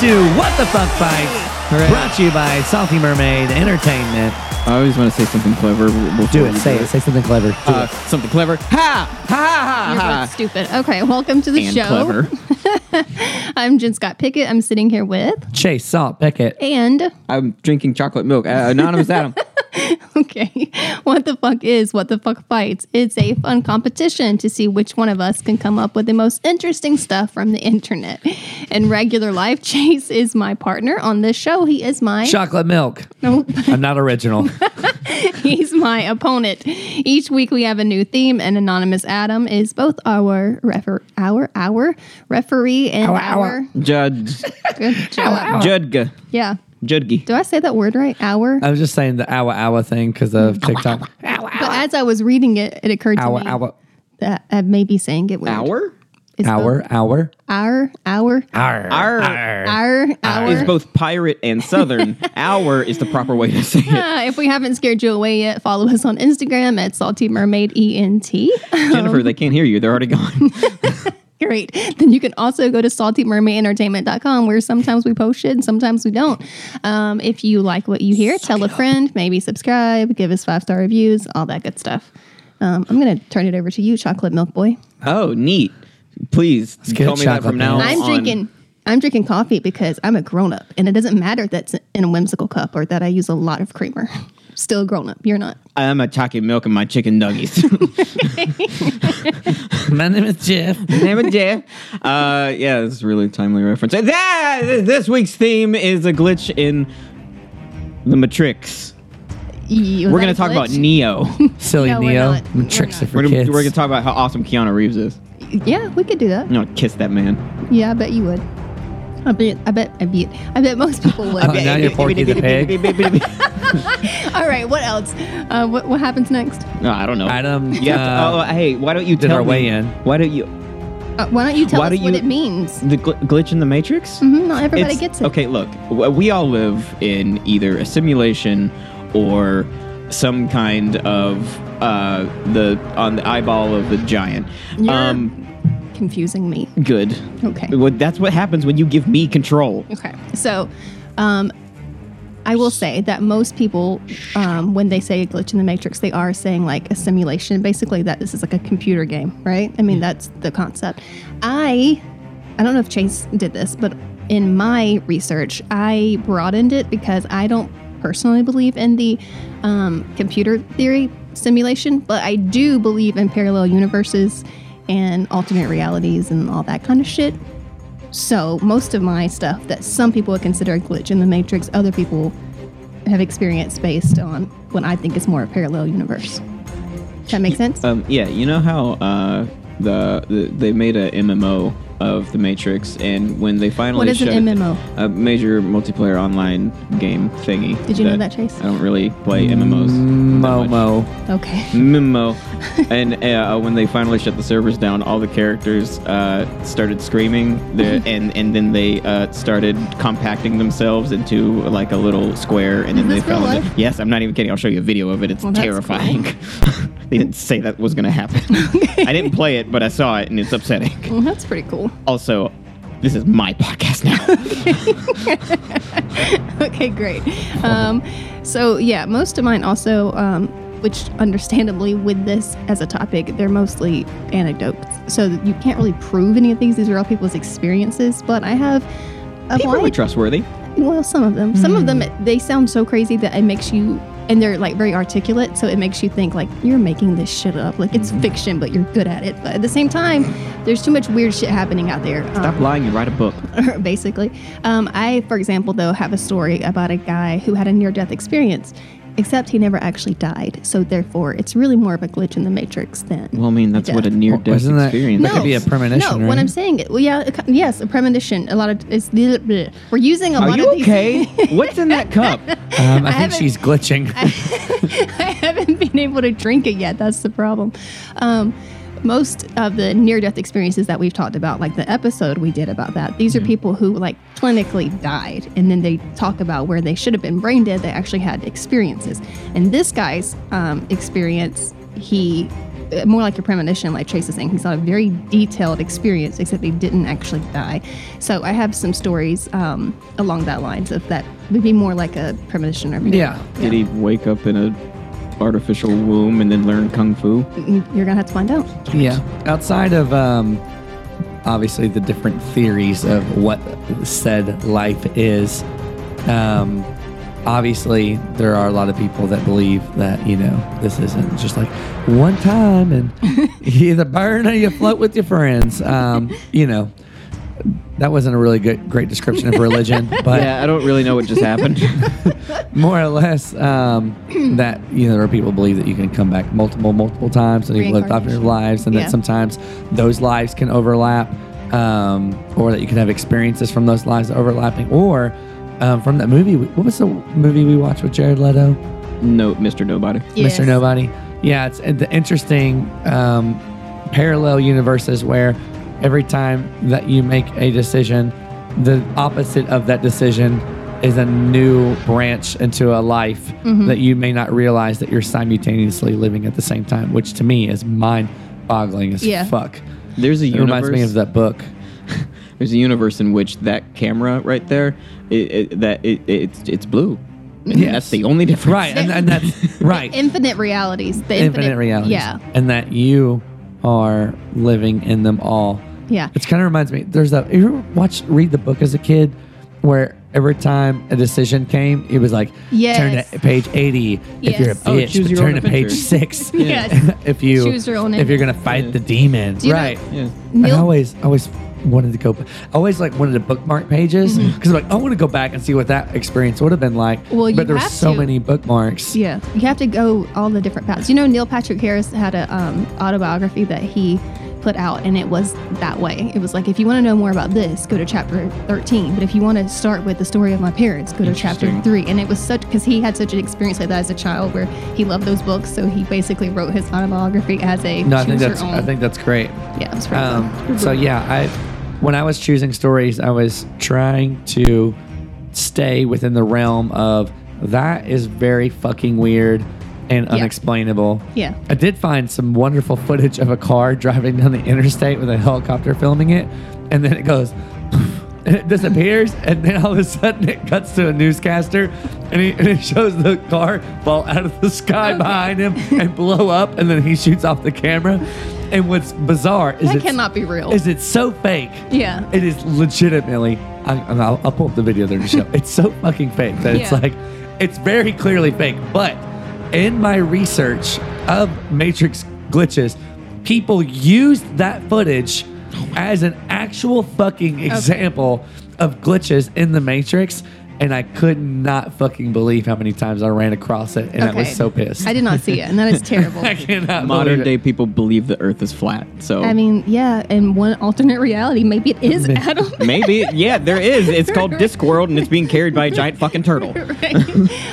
to What the Fuck Fights, brought to you by Salty Mermaid Entertainment. I always want to say something clever. We'll Do it, say it, say something clever. Do Uh, it. something clever. Ha! Ha ha You're ha! both stupid. Okay, welcome to the And show. clever. I'm Jen Scott Pickett. I'm sitting here with Chase Salt Pickett. and I'm drinking chocolate milk. Uh, Anonymous Adam. okay, what the fuck is what the fuck fights? It's a fun competition to see which one of us can come up with the most interesting stuff from the internet. In regular life, Chase is my partner on this show. He is my Chocolate milk. Nope. I'm not original. He's my opponent. Each week we have a new theme, and Anonymous Adam is both our refer our our referee and Our, our, our. Judge. good job. Judge. Yeah. Judgy. Do I say that word right? Hour? I was just saying the hour hour thing because of TikTok. But as I was reading it, it occurred to Hour me hour that I may be saying it weird. Hour? It's hour both hour. Our, our, Hour. Our. our, our. Is both pirate and southern. Hour is the proper way to say it. Uh, if we haven't scared you away yet, follow us on Instagram at Salty Mermaid ENT. Jennifer, they can't hear you. They're already gone. Great. Then you can also go to saltymermaidentertainment.com where sometimes we post shit and sometimes we don't. Um, if you like what you hear, tell a friend, maybe subscribe, give us five star reviews, all that good stuff. Um, I'm going to turn it over to you, Chocolate Milk Boy. oh, neat. Please get tell me that from now milk. I'm drinking. I'm drinking coffee because I'm a grown up, and it doesn't matter that's in a whimsical cup or that I use a lot of creamer. Still a grown up. You're not. I'm a chocolate milk and my chicken nuggies. My name is Jeff. My Name it Jeff. Uh, yeah, this is a really timely reference. And that, this week's theme is a glitch in the Matrix. You- We're gonna that a talk about? Neo. Silly No, we're Neo. not. We're for We're gonna, kids. we're gonna talk about how awesome Keanu Reeves is. Yeah, we could do that. You know, kiss that man. Yeah, I bet you would. I bet. I bet. I bet. I bet most people would. Oh, now you're Porky the Pig. All right. What else? Uh, what What happens next? no, I don't know. Adam, You have to- uh, oh, hey, why don't you did tell our me? weigh in. Why don't you Uh, why don't you tell Why us don't what you- it means? the gl- glitch in the Matrix? Mhm, not everybody It's- gets it. Okay, look, w- we all live in either a simulation or some kind of uh, the on the eyeball of the giant. You're Um, confusing me. good. Okay. Well, that's what happens when you give me control. Okay. So, um, I will say that most people, um, when they say a glitch in the matrix, they are saying like a simulation. Basically, that this is like a computer game, right? I mean, that's the concept. I, I don't know if Chase did this, but in my research, I broadened it because I don't personally believe in the um, computer theory simulation, but I do believe in parallel universes and alternate realities and all that kind of shit. So most of my stuff that some people would consider a glitch in the Matrix, other people have experienced based on what I think is more a parallel universe. Does that make sense? Um, yeah, you know how uh, the, the they made a MMO of the Matrix, and when they finally What is an MMO? a major multiplayer online game thingy. Did you know that, Chase? I don't really play MMOs. that much. Momo. Okay. Mimo. and uh, when they finally shut the servers down, all the characters uh, started screaming, and and then they uh, started compacting themselves into like a little square, and then Is they this real fell. Yes, I'm not even kidding. I'll show you a video of it. It's Well, that's terrifying. They didn't say that was going to happen. I didn't play it, but I saw it, and it's upsetting. Well, that's pretty cool. Also, this is my podcast now. okay, great. Um, so yeah, most of mine also, um, which understandably with this as a topic, they're mostly anecdotes. So you can't really prove any of these. These are all people's experiences. But I have a People are trustworthy. Well, some of them. Some of them, they sound so crazy that it makes you, and they're like very articulate, so it makes you think like you're making this shit up. Like it's fiction, but you're good at it. But at the same time, there's too much weird shit happening out there. Stop lying and write a book. Um, basically, um, I, for example, though, have a story about a guy who had a near-death experience, except he never actually died. So therefore, it's really more of a glitch in the matrix than. Well, I mean, that's what a near-death Isn't that- experience. that could be a premonition, No, what? I'm saying, well, yeah, a yes, a premonition. A lot of it's we're using a Are lot you of these. okay? What's in that cup? Um, I, think she's glitching. I haven't been able to drink it yet. That's the problem. Um, most of the near-death experiences that we've talked about, like the episode we did about that, these Mm-hmm. are people who like clinically died, and then they talk about where they should have been brain dead. They actually had experiences, and this guy's um, experience, he uh, more like a premonition, like Chase is saying. He saw a very detailed experience, except he didn't actually die. So I have some stories um, along that lines of that would be more like a premonition or Yeah. Did he wake up in a artificial womb and then learn kung fu? You're gonna have to find out. Yeah. Outside of um, obviously the different theories of what said life is, um, obviously there are a lot of people that believe that you know this isn't just like one time and you either burn or you float with your friends. Um, you know. That wasn't a really good, great description of religion, but Yeah, I don't really know what just happened. more or less um, that you know there are people who believe that you can come back multiple multiple times and you've lived off your lives and Yeah. that sometimes those lives can overlap um, or that you can have experiences from those lives overlapping or um, from that movie what was the movie we watched with jared leto no, Mr. Nobody. Yes. mr nobody yeah it's uh, the interesting um, parallel universes where every time that you make a decision the opposite of that decision is a new branch into a life Mm-hmm. that you may not realize that you're simultaneously living at the same time which to me is mind-boggling as Yeah. fuck There's a it universe. reminds me of that book There's a universe in which that camera right there, it, it, that it, it's it's blue. And Yes. That's the only difference. right and, and that's right Infinite realities. The infinite realities Yeah. and that you are living in them all Yeah. It kind of reminds me. There's a. You ever watch read the book as a kid, where every time a decision came, it was like turn to page eighty if you're a Yes. Oh, but turn own to page six Yes. if you Choose your own if you're gonna fight Yeah. the demon. Do you know- right. Yeah. And I Neil- always always wanted to go. I always like wanted to bookmark pages because I'm like I want to go back and see what that experience would have been like. Mm-hmm. Well, but there's so to. many bookmarks. Yeah, you have to go all the different paths. You know, Neil Patrick Harris had a um, autobiography that he put out, and it was that way. It was like, if you want to know more about this, go to chapter 13. But if you want to start with the story of my parents, go to chapter three. And it was such because he had such an experience like that as a child, where he loved those books, so he basically wrote his autobiography as a No, I think that's own. I think that's great. yeah, it was pretty Um, fun. so yeah, I when I was choosing stories, I was trying to stay within the realm of that is very fucking weird and Yeah. unexplainable. Yeah. I did find some wonderful footage of a car driving down the interstate with a helicopter filming it, and then it goes. And it disappears, and then all of a sudden it cuts to a newscaster, and, he, and it shows the car fall out of the sky behind him and blow up, and then he shoots off the camera. And what's bizarre is it cannot be real. is it so fake. Yeah. It is legitimately. I, I'll, I'll pull up the video there to show. it's so fucking fake that it's like, it's very clearly fake. But in my research of Matrix glitches, people used that footage as an actual fucking example of glitches in the Matrix. And I could not fucking believe how many times I ran across it, and I was Okay. so pissed. I did not see it, and that is terrible. I cannot Modern believe day it. people believe the Earth is flat. So I mean, yeah, in one alternate reality, maybe it is Adam. maybe yeah, there is. It's called Discworld, and it's being carried by a giant fucking turtle.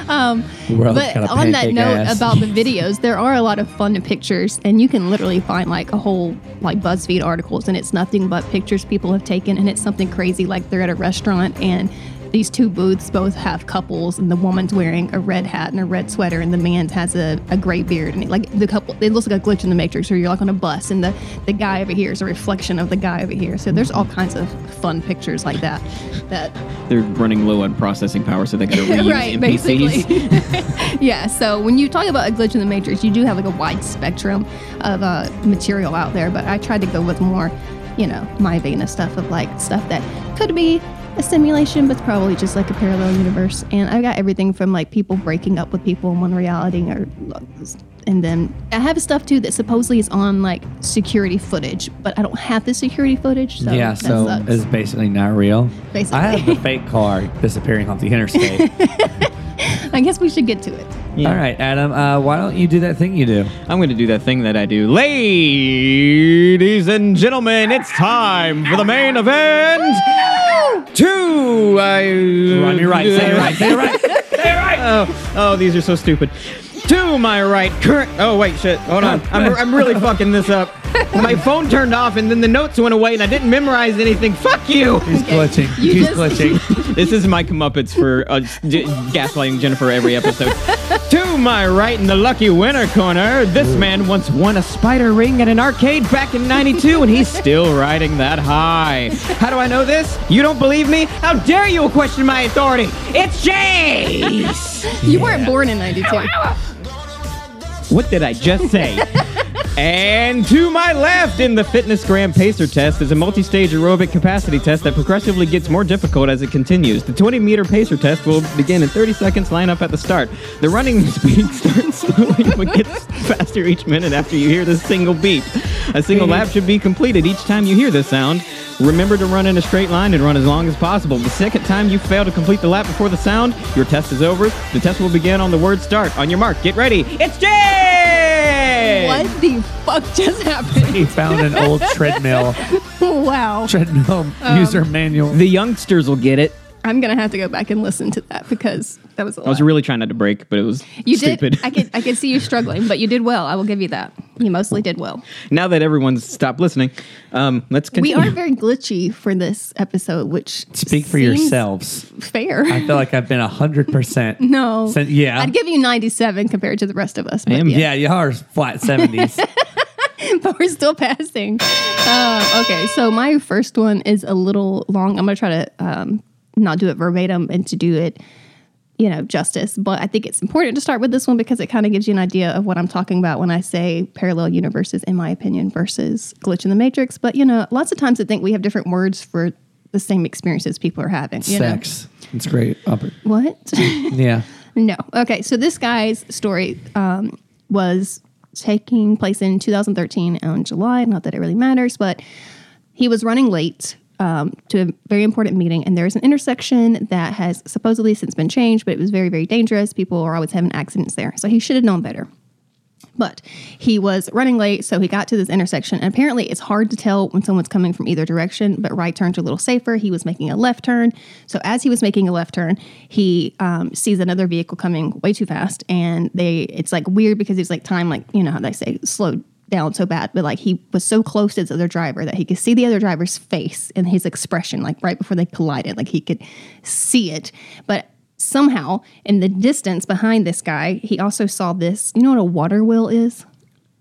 um, World's but got a on that pancake note ass. about the videos, there are a lot of fun pictures, and you can literally find like a whole like BuzzFeed articles, and it's nothing but pictures people have taken, and it's something crazy like they're at a restaurant and. These two booths both have couples, and the woman's wearing a red hat and a red sweater, and the man has a, a gray beard. And it, like the couple, it looks like a glitch in the matrix, or you're like on a bus, and the, the guy over here is a reflection of the guy over here. So there's all kinds of fun pictures like that. That They're running low on processing power, so they got to reuse right, NPCs. basically. yeah. So when you talk about a glitch in the matrix, you do have like a wide spectrum of uh, material out there. But I tried to go with more, you know, my vein of stuff of like stuff that could be a simulation, but it's probably just like a parallel universe. And I've got everything from like people breaking up with people in one reality, or and then I have stuff too that supposedly is on like security footage, but I don't have the security footage. So yeah, that so sucks. it's basically not real. Basically. I have the fake car disappearing off the interstate. I guess we should get to it. Yeah. All right, Adam, uh, why don't you do that thing you do? I'm going to do that thing that I do. Ladies and gentlemen, it's time for the main event. Two. I, on your right, say it right, say it right. Oh, oh, these are so stupid. To my right, current. Oh wait, shit. Hold on. I'm, I'm really fucking this up. My phone turned off, and then the notes went away, and I didn't memorize anything. Fuck you. He's glitching. You He's just- glitching. This is my comeuppance for uh, j- gaslighting Jennifer every episode. to my right in the lucky winner corner, this man once won a spider ring at an arcade back in 92, and he's still riding that high. How do I know this? You don't believe me? How dare you question my authority? It's Jace! You weren't born in 92. What did I just say? and to my left in the Fitness Gram Pacer test is a multi stage aerobic capacity test that progressively gets more difficult as it continues. The 20 meter pacer test will begin in 30 seconds, line up at the start. The running speed starts slowly but gets faster each minute after you hear this single beep. A single lap should be completed each time you hear this sound. Remember to run in a straight line and run as long as possible. The second time you fail to complete the lap before the sound, your test is over. The test will begin on the word start. On your mark, get ready. It's Jay! What the fuck just happened? He found an old treadmill. wow. Treadmill Um, user manual. The youngsters will get it. I'm gonna have to go back and listen to that because that was a lot. I was really trying not to break, but it was you stupid. did. I could I could see you struggling, but you did well. I will give you that. You mostly did well. now that everyone's stopped listening, um, let's We are very glitchy for this episode, which Speak for seems yourselves. Fair. I feel like I've been 100%. no. Sen- yeah. I'd give you 97 compared to the rest of us. But am- yeah. Yeah, you are flat 70s. but we're still passing. Uh, okay, so my first one is a little long. I'm gonna try to um, not do it verbatim and to do it, you know, justice. But I think it's important to start with this one because it kind of gives you an idea of what I'm talking about when I say parallel universes, in my opinion, versus glitch in the matrix. But you know, lots of times I think we have different words for the same experiences people are having. You know? Sex. It's great. What? Yeah. No. Okay. So this guy's story um, was taking place in 2013 in July. Not that it really matters, but he was running late um, to a very important meeting, and there's an intersection that has supposedly since been changed, but it was very, very dangerous. People are always having accidents there, so he should have known better. But he was running late, so he got to this intersection. And apparently, it's hard to tell when someone's coming from either direction, but right turns are a little safer. He was making a left turn. So, as he was making a left turn, he um, sees another vehicle coming way too fast. And they, it's like weird because he's like time, like, you know how they say, slowed down so bad. But like, he was so close to this other driver that he could see the other driver's face and his expression, like right before they collided. Like, he could see it. But somehow in the distance behind this guy, he also saw this. You know what a water wheel is?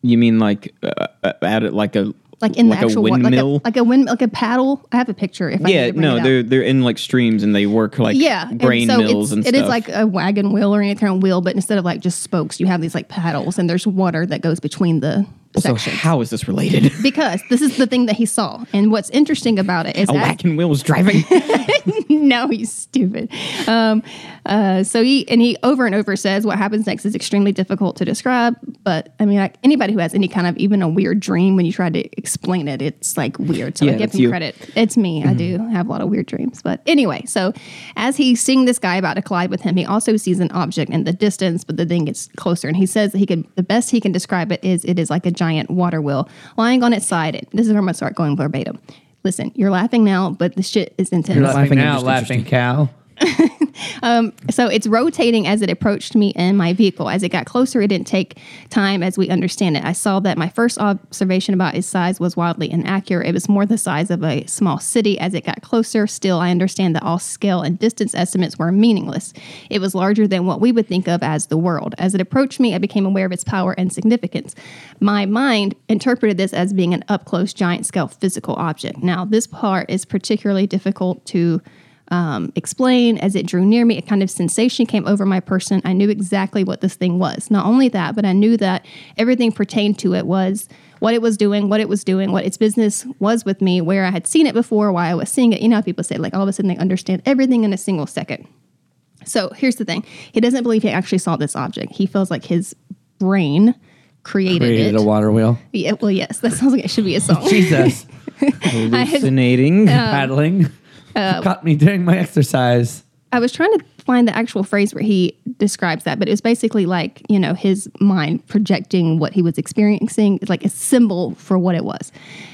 you mean like uh, uh, at it like a Like in like the actual a windmill? like a, like a wind, like a paddle. I have a picture. If I yeah, no, it they're they're in like streams and they work like yeah, and grain so mills and it stuff. is like a wagon wheel or any kind of wheel, but instead of like just spokes, you have these like paddles, and there's water that goes between the so how is this related? because this is the thing that he saw, and what's interesting about it is a wagon wheel was driving. no, he's stupid. Um, uh, so he and he over and over says what happens next is extremely difficult to describe. But I mean, like anybody who has any kind of even a weird dream, when you try to explain it, it's like weird. So Yeah, I give him you. credit. It's me. I do have a lot of weird dreams. But anyway, so as he's seeing this guy about to collide with him, he also sees an object in the distance, but the thing gets closer, and he says that he can. The best he can describe it is it is like a giant water wheel lying on its side. This is where I'm gonna start going verbatim. Listen, you're laughing now, but the shit is intense. You're laughing laughing now, laughing cow. Um, so it's rotating as it approached me in my vehicle. As it got closer, it didn't take time as we understand it. I saw that my first observation about its size was wildly inaccurate. It was more the size of a small city. As it got closer, still, I understand that all scale and distance estimates were meaningless. It was larger than what we would think of as the world. As it approached me, I became aware of its power and significance. My mind interpreted this as being an up close, giant scale physical object. Now, this part is particularly difficult to um, explain. As it drew near me, a kind of sensation came over my person. I knew exactly what this thing was. Not only that, but I knew that everything pertained to it was what it was doing, what it was doing, what its business was with me, where I had seen it before, why I was seeing it. You know how people say, like, all of a sudden they understand everything in a single second. So here's the thing he doesn't believe he actually saw this object. He feels like his brain created, Created it. a water wheel. yeah, well, yes, that sounds like it should be a song. Jesus. Hallucinating. Paddling. Uh, Caught me doing my exercise. I was trying to find the actual phrase where he describes that, but it was basically like, you know, his mind projecting what he was experiencing, It's like a symbol for what it was.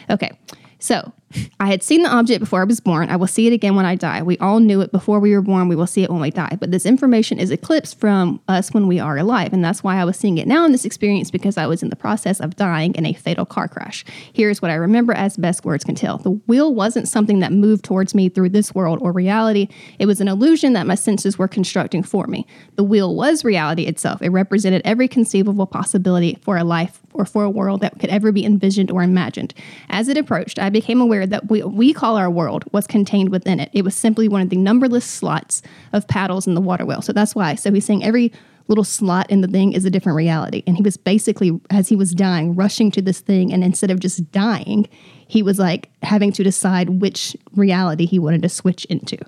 Okay. So I had seen the object before I was born. I will see it again when I die. We all knew it before we were born. We will see it when we die. But this information is eclipsed from us when we are alive. And that's why I was seeing it now in this experience because I was in the process of dying in a fatal car crash. Here's what I remember as best words can tell the wheel wasn't something that moved towards me through this world or reality, it was an illusion that my senses were constructing for me. The wheel was reality itself. It represented every conceivable possibility for a life or for a world that could ever be envisioned or imagined. As it approached, I became aware that what we call our world was contained within it. It was simply one of the numberless slots of paddles in the water wheel. So that's why. So he's saying every little slot in the thing is a different reality. And he was basically, as he was dying, rushing to this thing. And instead of just dying, he was like having to decide which reality he wanted to switch into.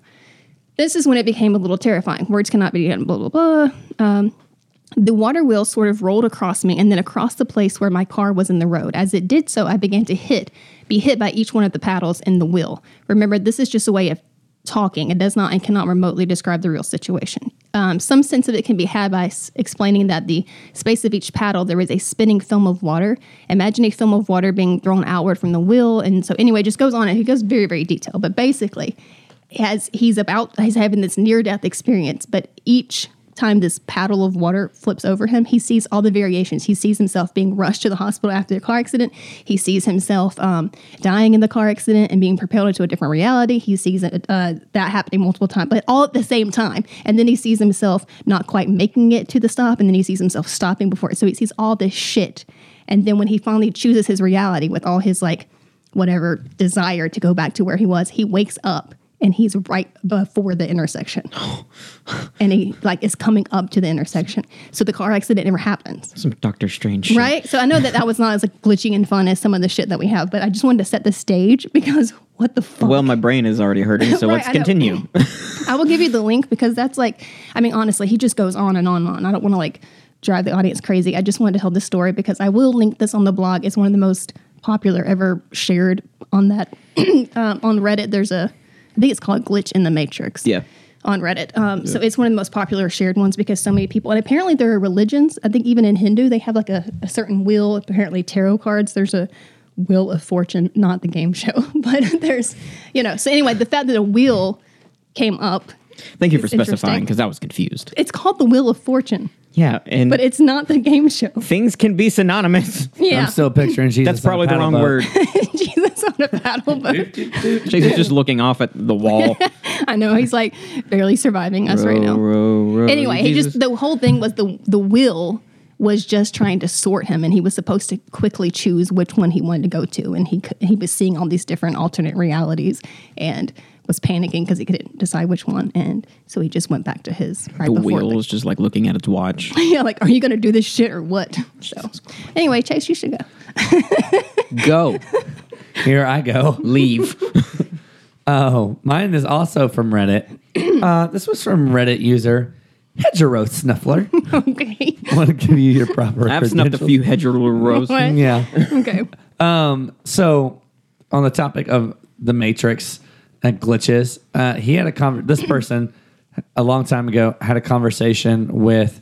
This is when it became a little terrifying. Words cannot be done, blah, blah, blah. Um, the water wheel sort of rolled across me and then across the place where my car was in the road. As it did so, I began to hit, be hit by each one of the paddles in the wheel. Remember, this is just a way of talking. It does not and cannot remotely describe the real situation. Um, some sense of it can be had by s- explaining that the space of each paddle there is a spinning film of water. Imagine a film of water being thrown outward from the wheel, and so anyway, just goes on and he goes very very detailed. But basically, as he's about he's having this near death experience, but each time this paddle of water flips over him, he sees all the variations. He sees himself being rushed to the hospital after a car accident. He sees himself um, dying in the car accident and being propelled into a different reality. He sees uh, that happening multiple times, but all at the same time. And then he sees himself not quite making it to the stop, and then he sees himself stopping before it. So he sees all this shit. And then when he finally chooses his reality with all his like whatever desire to go back to where he was, he wakes up and he's right before the intersection. and he like is coming up to the intersection. So the car accident never happens. Some Doctor Strange. shit. Right? So I know that that was not as like glitchy and fun as some of the shit that we have, but I just wanted to set the stage because what the fuck? Well, my brain is already hurting, so Right, let's I continue. I will give you the link because that's like, I mean, honestly, he just goes on and on and on. I don't want to like drive the audience crazy. I just wanted to tell this story because I will link this on the blog. It's one of the most popular ever shared on that um, on Reddit. There's a, I think it's called Glitch in the Matrix. Yeah. On Reddit. Um, So it's one of the most popular shared ones because so many people, and apparently there are religions, I think even in Hindu, they have like a, a certain wheel, apparently tarot cards. There's a wheel of fortune, not the game show, but there's, you know, so anyway, the fact that a wheel came up Thank you for specifying because I was confused. it's called the Wheel of Fortune, Yeah, and but it's not the game show. things can be synonymous. Yeah. I'm still picturing Jesus. That's on a probably the wrong boat. word. Jesus on a paddle boat. Jason's just looking off at the wall. I know he's like barely surviving us right now. Row, row, Anyway, he Jesus. just the whole thing was the the will was just trying to sort him, and he was supposed to quickly choose which one he wanted to go to, and he he was seeing all these different alternate realities and was panicking because he couldn't decide which one, and so he just went back to his right the before wheel was just like looking at its watch. yeah, like, are you going to do this shit or what? So, anyway, Chase, you should go. Go, Here I go. leave. Oh, mine is also from Reddit. Uh, this was from Reddit user Hedgerow Snuffler. okay. I want to give you your proper. I've snuffed a few hedgerow rows. Yeah. Okay. Um. So, on the topic of the Matrix and glitches, uh, he had a con- this person a long time ago had a conversation with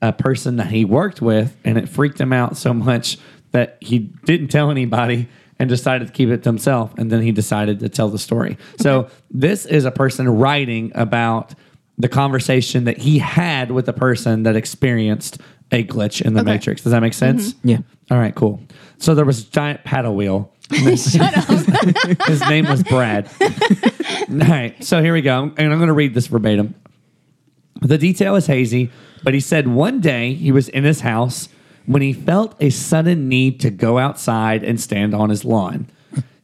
a person that he worked with, and it freaked him out so much that he didn't tell anybody and decided to keep it to himself. And then he decided to tell the story. So, this is a person writing about the conversation that he had with a person that experienced a glitch in the Okay. Matrix. Does that make sense? Yeah. All right, cool. So there was a giant paddle wheel. Shut up. His name was Brad. All right, so here we go. And I'm going to read this verbatim. The detail is hazy, but he said one day he was in his house when he felt a sudden need to go outside and stand on his lawn.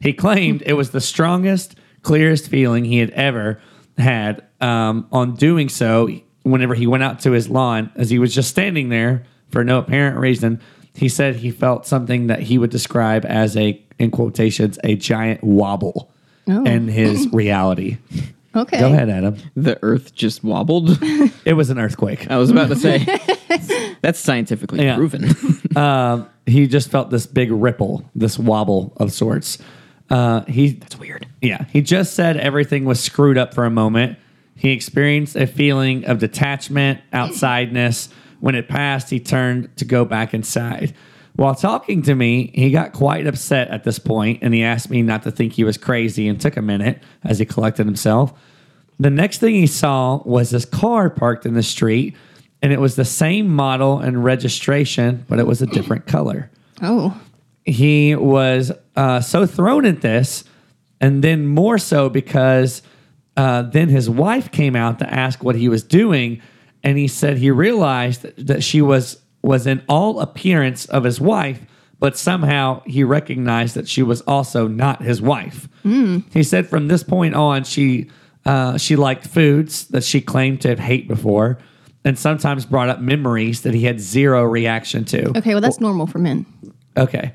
He claimed it was the strongest, clearest feeling he had ever had. Um, on doing so, whenever he went out to his lawn, as he was just standing there for no apparent reason, he said he felt something that he would describe as a, in quotations, a giant wobble Oh. in his reality. Okay. Go ahead, Adam. The earth just wobbled. It was an earthquake. I was about to say that's scientifically Yeah. proven. he just felt this big ripple, this wobble of sorts. Uh, he That's weird. Yeah, he just said everything was screwed up for a moment. He experienced a feeling of detachment, outsideness. When it passed, he turned to go back inside. While talking to me, he got quite upset at this point and he asked me not to think he was crazy and took a minute as he collected himself. The next thing he saw was this car parked in the street and it was the same model and registration, but it was a different color. Oh, He was uh, so thrown at this, and then more so because uh, then his wife came out to ask what he was doing, and he said he realized that she was was in all appearance of his wife, but somehow he recognized that she was also not his wife. He said from this point on, she uh, she liked foods that she claimed to have hate before, and sometimes brought up memories that he had zero reaction to. okay. Well, that's normal for men. Okay.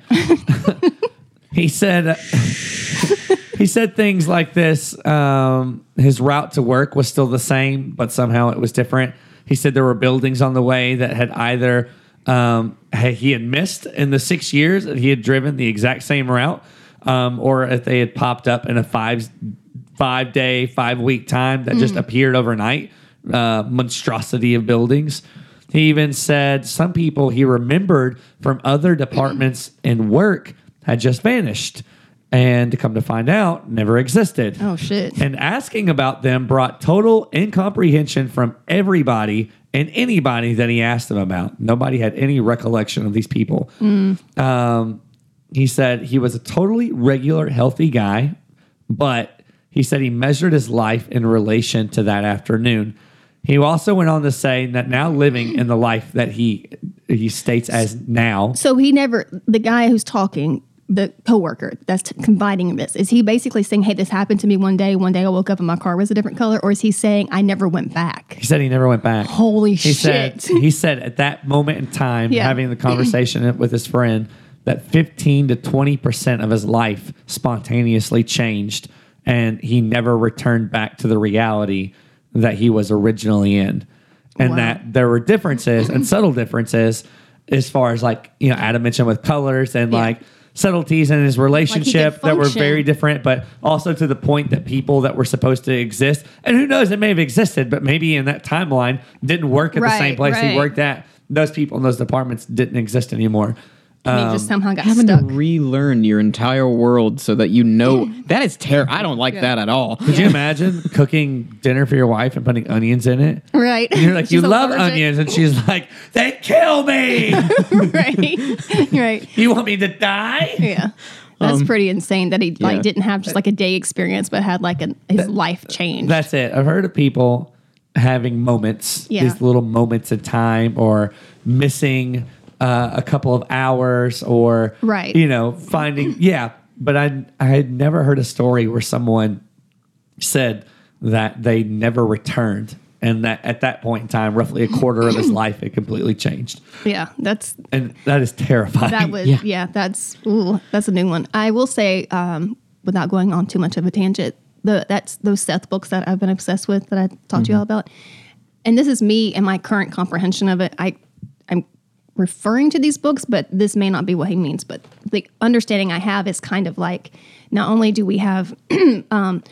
he said he said things like this. Um, his route to work was still the same, but somehow it was different. He said there were buildings on the way that had either um, he had missed in the six years that he had driven the exact same route, um, or if they had popped up in a five five day, five week time that just appeared overnight. Uh, monstrosity of buildings. He even said some people he remembered from other departments in work had just vanished and to come to find out never existed. Oh shit. And asking about them brought total incomprehension from everybody and anybody that he asked them about. Nobody had any recollection of these people. Um, he said he was a totally regular, healthy guy, but he said he measured his life in relation to that afternoon. He also went on to say that now living in the life that he he states as now. So he never. The guy who's talking, the coworker that's t- confiding this, is he basically saying, "Hey, this happened to me one day. One day I woke up and my car was a different color," or is he saying, "I never went back"? He said he never went back. Holy he shit. Said, he said at that moment in time, Yeah. having the conversation with his friend, that 15 to 20% of his life spontaneously changed and he never returned back to the reality that he was originally in. And Wow. that there were differences and subtle differences as far as like, you know, Adam mentioned with colors and Yeah. like subtleties in his relationship that were very different, but also to the point that people that were supposed to exist, and who knows, it may have existed, but maybe in that timeline didn't work at the same Right, place he worked at. Those people in those departments didn't exist anymore. And he Um, just somehow got Having stuck. to relearn your entire world so that you know that is terrible. I don't like that at all. Could you imagine cooking dinner for your wife and putting onions in it? right. And you're like, you She's love allergic. onions, and she's like, they kill me. right. right. you want me to die? Yeah. That's Um, pretty insane that he like yeah. didn't have just like a day experience, but had like a, his life change. That's it. I've heard of people having moments, Yeah. these little moments of time, or missing uh, a couple of hours, or Right. you know, finding yeah. But I I had never heard a story where someone said that they never returned, and that at that point in time, roughly a quarter of his life had completely changed, yeah, that's and that is terrifying. that was yeah. that's ooh, that's a new one. I will say, um, without going on too much of a tangent, the that's those Seth books that I've been obsessed with that I talked to you all about, and this is me and my current comprehension of it. I I'm referring to these books, but this may not be what he means. But the understanding I have is kind of like not only do we have um,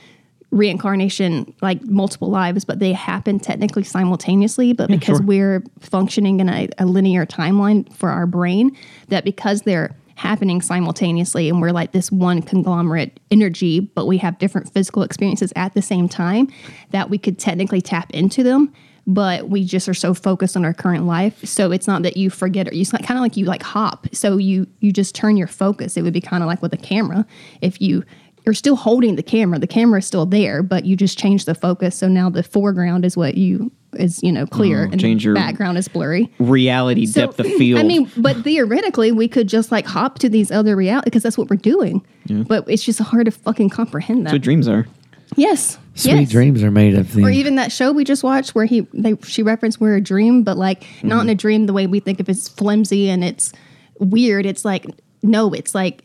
reincarnation like multiple lives, but they happen technically simultaneously. But because sure. we're functioning in a, a linear timeline for our brain, that because they're happening simultaneously and we're like this one conglomerate energy, but we have different physical experiences at the same time, that we could technically tap into them. But we just are so focused on our current life, so it's not that you forget, or you kind of like you like hop. So you you just turn your focus. It would be kind of like with a camera. If you you're still holding the camera, the camera is still there, but you just change the focus. So now the foreground is what you is you know clear, oh, and change the your- background is blurry. Reality So, depth of field. I mean, but theoretically, we could just like hop to these other reality because that's what we're doing. But it's just hard to fucking comprehend that's that. what dreams are. Yes, Sweet yes. dreams are made of the. Or even that show we just watched where he they she referenced we're a dream, but like not Mm-hmm. in a dream the way we think of it's flimsy and it's weird. It's like no, it's like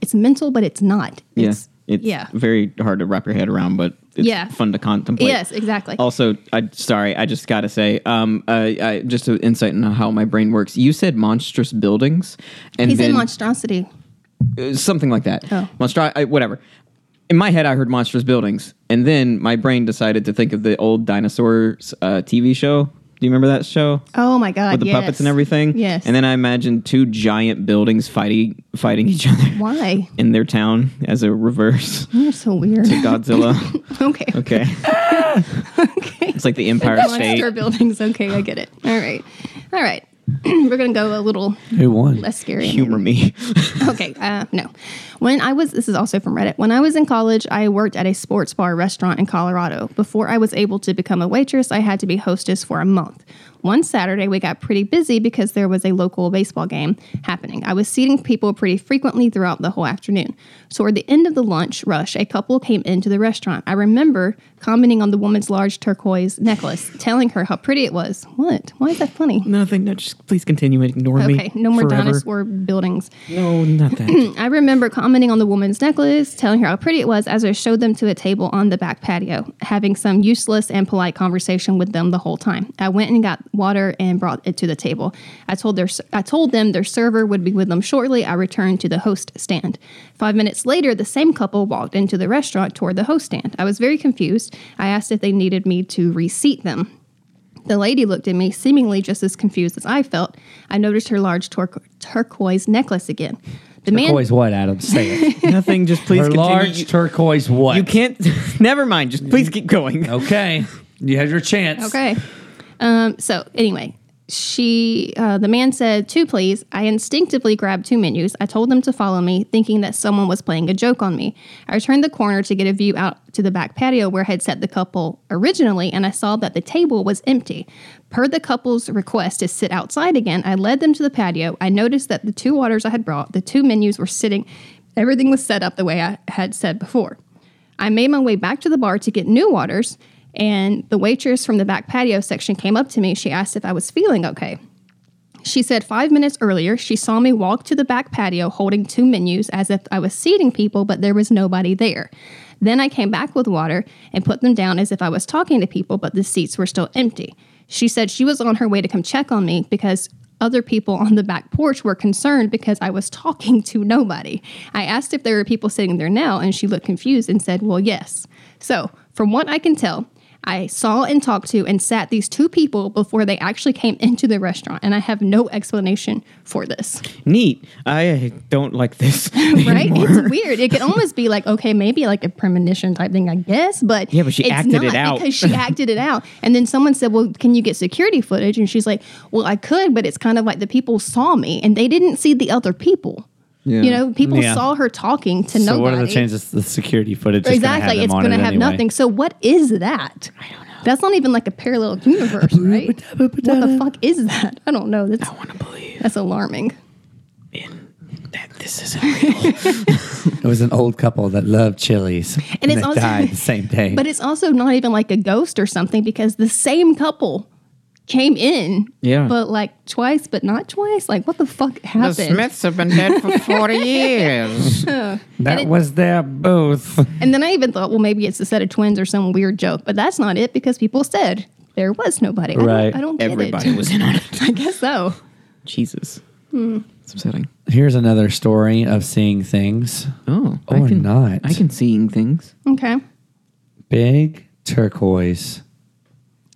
it's mental, but it's not. Yeah. It's, It's yeah. very hard to wrap your head around, but it's Yeah. fun to contemplate. Yes, exactly. Also, I sorry, I just got to say, um, uh, I, just an insight into how my brain works. You said monstrous buildings, and He said then monstrosity. uh, something like that. Oh. Monstro- I, whatever. In my head, I heard monstrous buildings, and then my brain decided to think of the old dinosaurs uh, TV show Do you remember that show Oh my god. with the yes. puppets and everything? Yes. And then I imagined two giant buildings fighting fighting each other Why? in their town as a reverse You're so weird. To Godzilla. okay. Okay. Okay. It's like the Empire State. Monster buildings. Okay, I get it. All right. All right. We're gonna go a little Who won? less scary. Humor me. okay, uh, no. When I was, this is also from Reddit. When I was in college, I worked at a sports bar restaurant in Colorado. Before I was able to become a waitress, I had to be hostess for a month. One Saturday, we got pretty busy because there was a local baseball game happening. I was seating people pretty frequently throughout the whole afternoon. So, at the end of the lunch rush, a couple came into the restaurant. I remember commenting on the woman's large turquoise necklace, telling her how pretty it was. What? Why is that funny? Nothing. No, just please continue. And ignore me. Okay, no more forever. dinosaur buildings. No, not that. I remember commenting on the woman's necklace, telling her how pretty it was as I showed them to a table on the back patio, having some useless and polite conversation with them the whole time. I went and got water and brought it to the table. I told their I told them their server would be with them shortly. I returned to the host stand. Five minutes later, the same couple walked into the restaurant toward the host stand. I was very confused. I asked if they needed me to reseat them. The lady looked at me, seemingly just as confused as I felt. I noticed her large tur- turquoise necklace again. The man, Turquoise what, Adam? Say it. Nothing. Just please Her continue. large you, turquoise what? you can't. Never mind. Just please keep going. Okay. You had your chance. Okay. Um, so anyway, she, uh, the man said, two, please. I instinctively grabbed two menus. I told them to follow me, thinking that someone was playing a joke on me. I turned the corner to get a view out to the back patio where I had set the couple originally, and I saw that the table was empty. Per the couple's request to sit outside again, I led them to the patio. I noticed that the two waters I had brought, the two menus were sitting, everything was set up the way I had said before. I made my way back to the bar to get new waters, and the waitress from the back patio section came up to me. She asked if I was feeling okay. She said five minutes earlier, she saw me walk to the back patio holding two menus as if I was seating people, but there was nobody there. Then I came back with water and put them down as if I was talking to people, but the seats were still empty. She said she was on her way to come check on me because other people on the back porch were concerned because I was talking to nobody. I asked if there were people sitting there now, and she looked confused and said, Well, yes. So, from what I can tell, I saw and talked to and sat these two people before they actually came into the restaurant, and I have no explanation for this. Neat. I don't like this. Right? It's weird. It could almost be like, okay, maybe like a premonition type thing, I guess, but Yeah, but she it's acted it out. because she acted it out. And then someone said, "Well, can you get security footage?" And she's like, "Well, I could, but it's kind of like the people saw me and they didn't see the other people." Yeah. You know, people Yeah. saw her talking to So nobody. what are the chances the security footage Exactly. Gonna have it's going to have nothing. So what is that? I don't know. That's not even like a parallel universe, right? what the fuck is that? I don't know. That's I want to believe that's alarming. in that this isn't real. It was an old couple that loved chilies. And, it's also- died the same day. But it's also not even like a ghost or something because the same couple came in, Yeah. but like twice, but not twice. Like what the fuck happened? the? Smiths have been dead for 40 years. that it- was their booth. And then I even thought, well, maybe it's a set of twins or some weird joke, but that's not it because people said there was nobody. I don't- Right. I don't, get Everybody it. was in on it. I guess so. Jesus. Hmm. It's upsetting. Here's another story of seeing things. Oh, Or I can, not. I can seeing things. Okay. Big turquoise.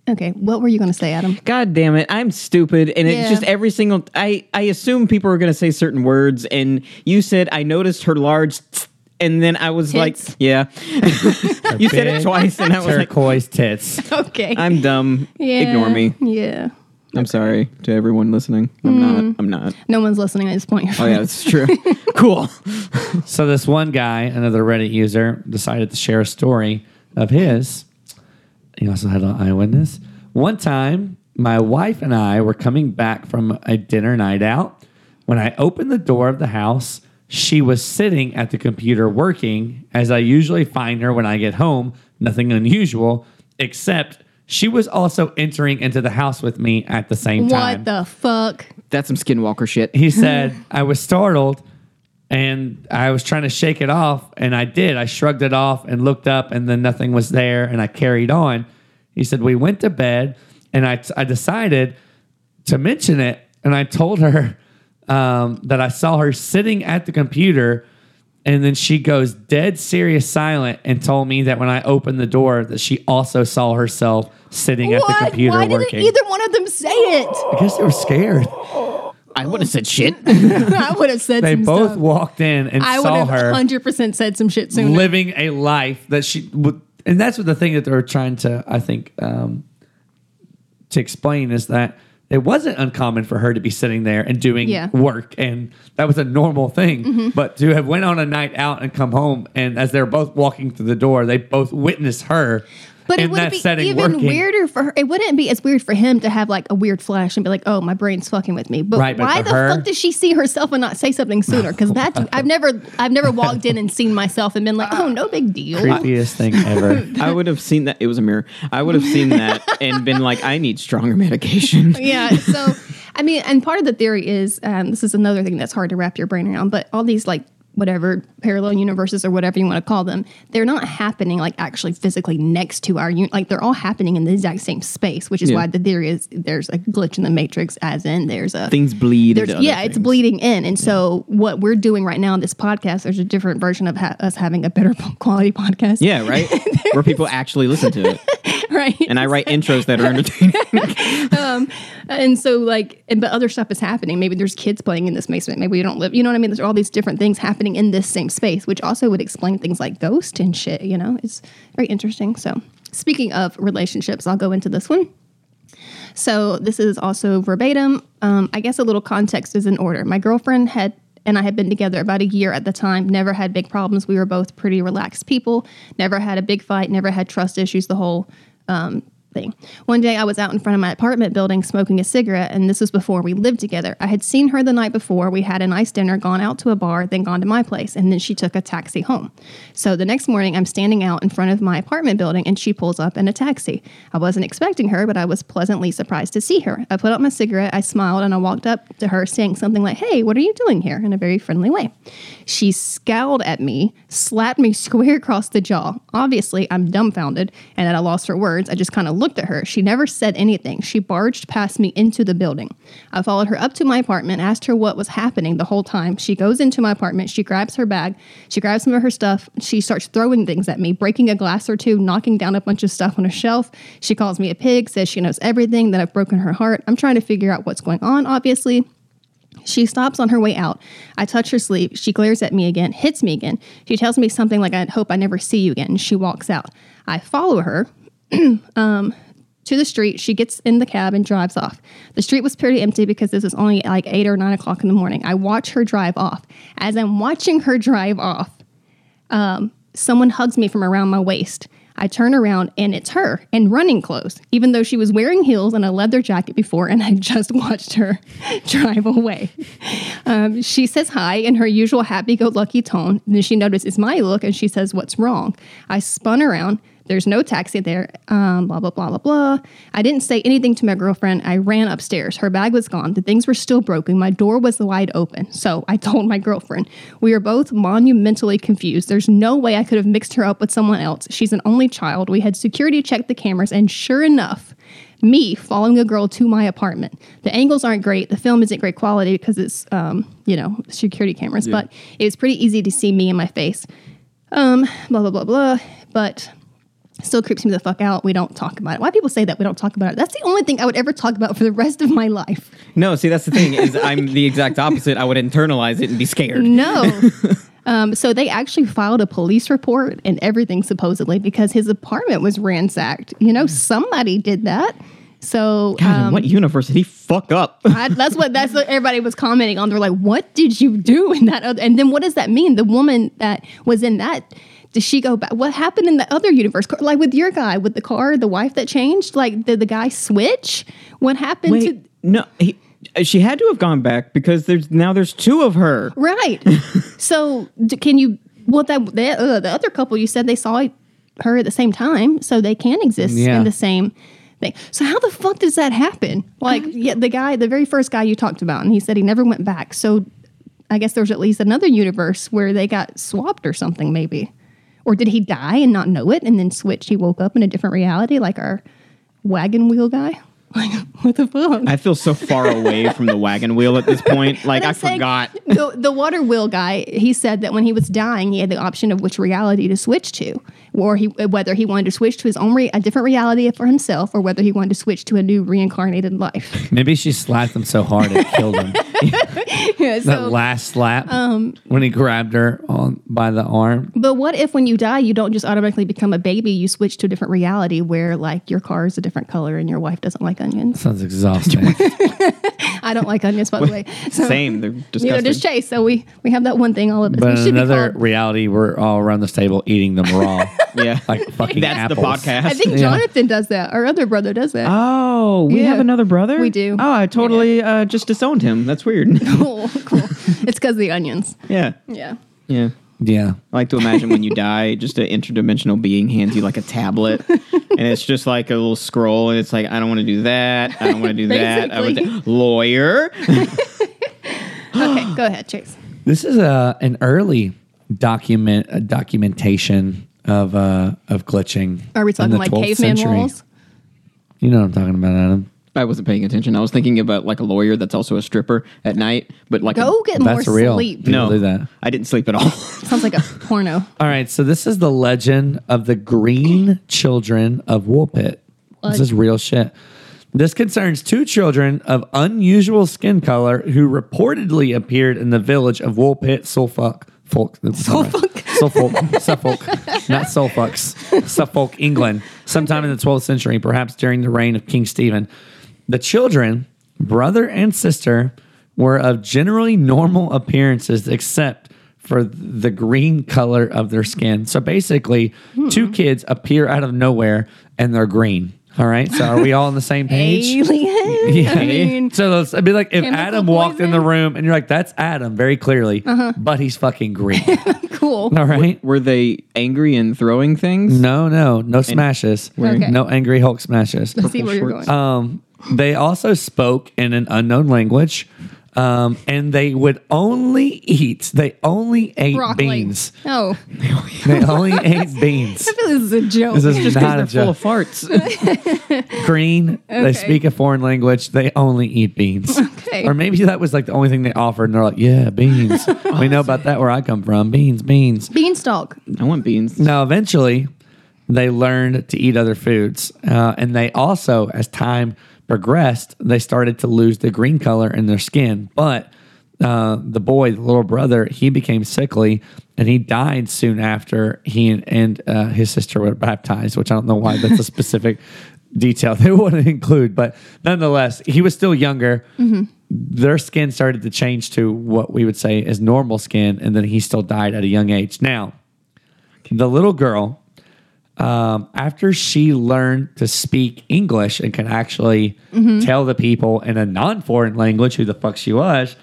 Okay. What were you going to say, Adam? God damn it. I'm stupid. And Yeah. it's just every single I, I assume people are gonna say certain words and you said I noticed her large tsk," and then I was Tits? like, Yeah. you said it twice and I was like, Turquoise tits. Okay. I'm dumb. yeah. Ignore me. Yeah. I'm sorry to everyone listening. I'm Hmm. not. I'm not. No one's listening at this point. Oh yeah, that's true. cool. So this one guy, another Reddit user, decided to share a story of his. He also had an eyewitness. One time, my wife and I were coming back from a dinner night out. When I opened the door of the house, she was sitting at the computer working, as I usually find her when I get home. Nothing unusual, except she was also entering into the house with me at the same time What the fuck? That's some skinwalker shit. he said I was startled and I was trying to shake it off and I did. I shrugged it off and looked up and then nothing was there and I carried on. He said we went to bed and I, I decided to mention it and I told her um, that I saw her sitting at the computer and then she goes dead serious silent and told me that when I opened the door that she also saw herself sitting at the What? computer Why working. didn't either one of them say it? I guess they were scared. I would have said shit. I would have said They some both stuff. walked in and I would saw have her 100% said some shit sooner. living a life that she would, and that's what the thing that they're trying to, I think, um, to explain is that it wasn't uncommon for her to be sitting there and doing Yeah. work, and that was a normal thing. Mm-hmm. But to have went on a night out and come home, and as they're both walking through the door, they both witnessed her But in it would that be setting even working. weirder for her. It wouldn't be as weird for him to have like a weird flash and be like, "Oh, my brain's fucking with me." But Right, but why to the her- fuck does she see herself and not say something sooner? Because that's I've never I've never walked in and seen myself and been like, "Oh, no big deal." Creepiest thing ever. I would have seen that. It was a mirror. I would have seen that and been like, I need stronger medication. yeah. So, I mean, and part of the theory is um, this is another thing that's hard to wrap your brain around, but all these like whatever parallel universes or whatever you want to call them, they're not happening like actually physically next to our like they're all happening in the exact same space, which is Yeah. why the theory is there's a glitch in the matrix, as in there's a Things bleed. there's into other yeah, it's bleeding in, and so what we're doing right now in this podcast, there's a different version of ha- us having a better quality podcast, Yeah, right. Where people actually listen to it, right. and I write intros that are entertaining. Um, And so, like, and, but other stuff is happening. Maybe there's kids playing in this basement. Maybe we don't live. You know what I mean? There's all these different things happening in this same space, which also would explain things like ghost and shit. You know, it's very interesting. So, speaking of relationships, I'll go into this one. So this is also verbatim. Um, I guess a little context is in order. My girlfriend had and I had been together about a year at the time. Never had big problems. We were both pretty relaxed people. Never had a big fight. Never had trust issues. The whole um, thing. One day I was out in front of my apartment building smoking a cigarette, and this was before we lived together. I had seen her the night before. We had a nice dinner, gone out to a bar, then gone to my place, and then she took a taxi home. So the next morning, I'm standing out in front of my apartment building, and she pulls up in a taxi. I wasn't expecting her, but I was pleasantly surprised to see her. I put out my cigarette, I smiled, and I walked up to her saying something like, Hey, what are you doing here? in a very friendly way. She scowled at me, slapped me square across the jaw. Obviously, I'm dumbfounded and at a loss for words. I just kind of looked at her. She never said anything. She barged past me into the building. I followed her up to my apartment, asked her what was happening the whole time. She goes into my apartment. She grabs her bag. She grabs some of her stuff. She starts throwing things at me, breaking a glass or two, knocking down a bunch of stuff on a shelf. She calls me a pig, says she knows everything, that I've broken her heart. I'm trying to figure out what's going on, obviously. She stops on her way out. I touch her sleeve. She glares at me again, hits me again. She tells me something like, I hope I never see you again. She walks out. I follow her um, to the street. She gets in the cab and drives off. The street was pretty empty because this was only like eight or nine o'clock in the morning. I watch her drive off. As I'm watching her drive off, um, someone hugs me from around my waist. I turn around and it's her in running clothes, even though she was wearing heels and a leather jacket before, and I just watched her drive away. Um, she says hi in her usual happy go lucky tone. Then she notices my look and she says, What's wrong? I spun around. There's no taxi there. Um, blah, blah, blah, blah, blah. I didn't say anything to my girlfriend. I ran upstairs. Her bag was gone. The things were still broken. My door was wide open. So I told my girlfriend. We were both monumentally confused. There's no way I could have mixed her up with someone else. She's an only child. We had security check the cameras, and sure enough, me following a girl to my apartment. The angles aren't great. The film isn't great quality because it's, um, you know, security cameras, but it was pretty easy to see me in my face. Um, blah, blah, blah, blah. But still creeps me the fuck out. We don't talk about it. Why people say that we don't talk about it? That's the only thing I would ever talk about for the rest of my life. No, see, that's the thing is I'm the exact opposite. I would internalize it and be scared. No. um, so they actually filed a police report and everything supposedly because his apartment was ransacked. You know, somebody did that. So God, um, what universe did he fuck up? I, that's what that's what everybody was commenting on. They're like, "What did you do in that?" Other? And then what does that mean? The woman that was in that. Does she go back? What happened in the other universe? Like with your guy, with the car, the wife that changed? Like, did the guy switch? What happened to. No, he, she had to have gone back because there's now there's two of her. Right. so d- can you? Well, that the, uh, the other couple you said they saw her at the same time, so they can exist Yeah. in the same thing. So how the fuck does that happen? Like, yeah, the guy, the very first guy you talked about, and he said he never went back. So I guess there's at least another universe where they got swapped or something, maybe. Or did he die and not know it, and then switch? He woke up in a different reality, like our wagon wheel guy. Like, what the fuck? I feel so far away from the wagon wheel at this point. Like I saying forgot. The, the water wheel guy, he said that when he was dying, he had the option of which reality to switch to, or he whether he wanted to switch to his own re- a different reality for himself, or whether he wanted to switch to a new reincarnated life. Maybe she slapped him so hard it killed him. Yeah, that so, last slap Um, when he grabbed her on by the arm. but what if when you die, you don't just automatically become a baby? You switch to a different reality where like your car is a different color and your wife doesn't like onions. Sounds exhausting. I don't like onions, by the way. So, Same. They're Neither disgusting. does Chase. So we we have that one thing all of us. but we in should another be called. reality, we're all around this table eating them raw, yeah. like fucking That's apples. the podcast. I think Yeah. Jonathan does that. Our other brother does that. Oh, we Yeah. have another brother. We do. Oh, I totally uh, just disowned him. That's weird. cool, cool. It's because of the onions. yeah, Yeah. yeah. Yeah. I like to imagine when you die, just an interdimensional being hands you like a tablet, and it's just like a little scroll, and it's like, I don't want to do that. I don't want to do that. I would Basically. lawyer. Okay, go ahead, Chase. This is a an early document a documentation of uh of glitching. Are we in talking the like 12th caveman century. walls? You know what I'm talking about, Adam. I wasn't paying attention. I was thinking about like a lawyer that's also a stripper at night, but like Go a, get more real. sleep. People no, do that. I didn't sleep at all. Sounds like a porno. All right, so this is the legend of the green children of Woolpit. This is real shit. This concerns two children of unusual skin color who reportedly appeared in the village of Woolpit, Suffolk. Folk, Suffolk? Suffolk, Suffolk, not Suffolk's, Suffolk, England, sometime in the 12th century, perhaps during the reign of King Stephen. The children, brother and sister, were of generally normal appearances except for the green color of their skin. So basically, two hmm. kids appear out of nowhere and they're green. All right. So are we all on the same page? Alien. Yeah. I mean, so let's- it'd be like if Chemical Adam walked in the room and you're like, that's Adam, very clearly, but he's fucking green. cool. all right. Were they angry and throwing things? No, no, no smashes. Okay. No angry Hulk smashes. Let's see where you're going. Um, they also spoke in an unknown language, um, and they would only eat. They only ate Broccoli. beans. Oh, They only ate beans. I feel this is a joke. This is Just not a because they're full of farts. Green. They speak a foreign language. They only eat beans. Okay. Or maybe that was like the only thing they offered, and they're like, "Yeah, beans. we know about that where I come from. Beans, beans." Beanstalk. I want beans. Now, eventually, they learned to eat other foods. Uh, and they also, as time progressed, they started to lose the green color in their skin. But uh, the boy, the little brother, he became sickly and he died soon after he and, and uh, his sister were baptized, which I don't know why that's a specific detail they wouldn't include. But nonetheless, he was still younger. Their skin started to change to what we would say is normal skin. And then he still died at a young age. Now, the little girl, um, after she learned to speak English and could actually tell the people in a non foreign language who the fuck she was,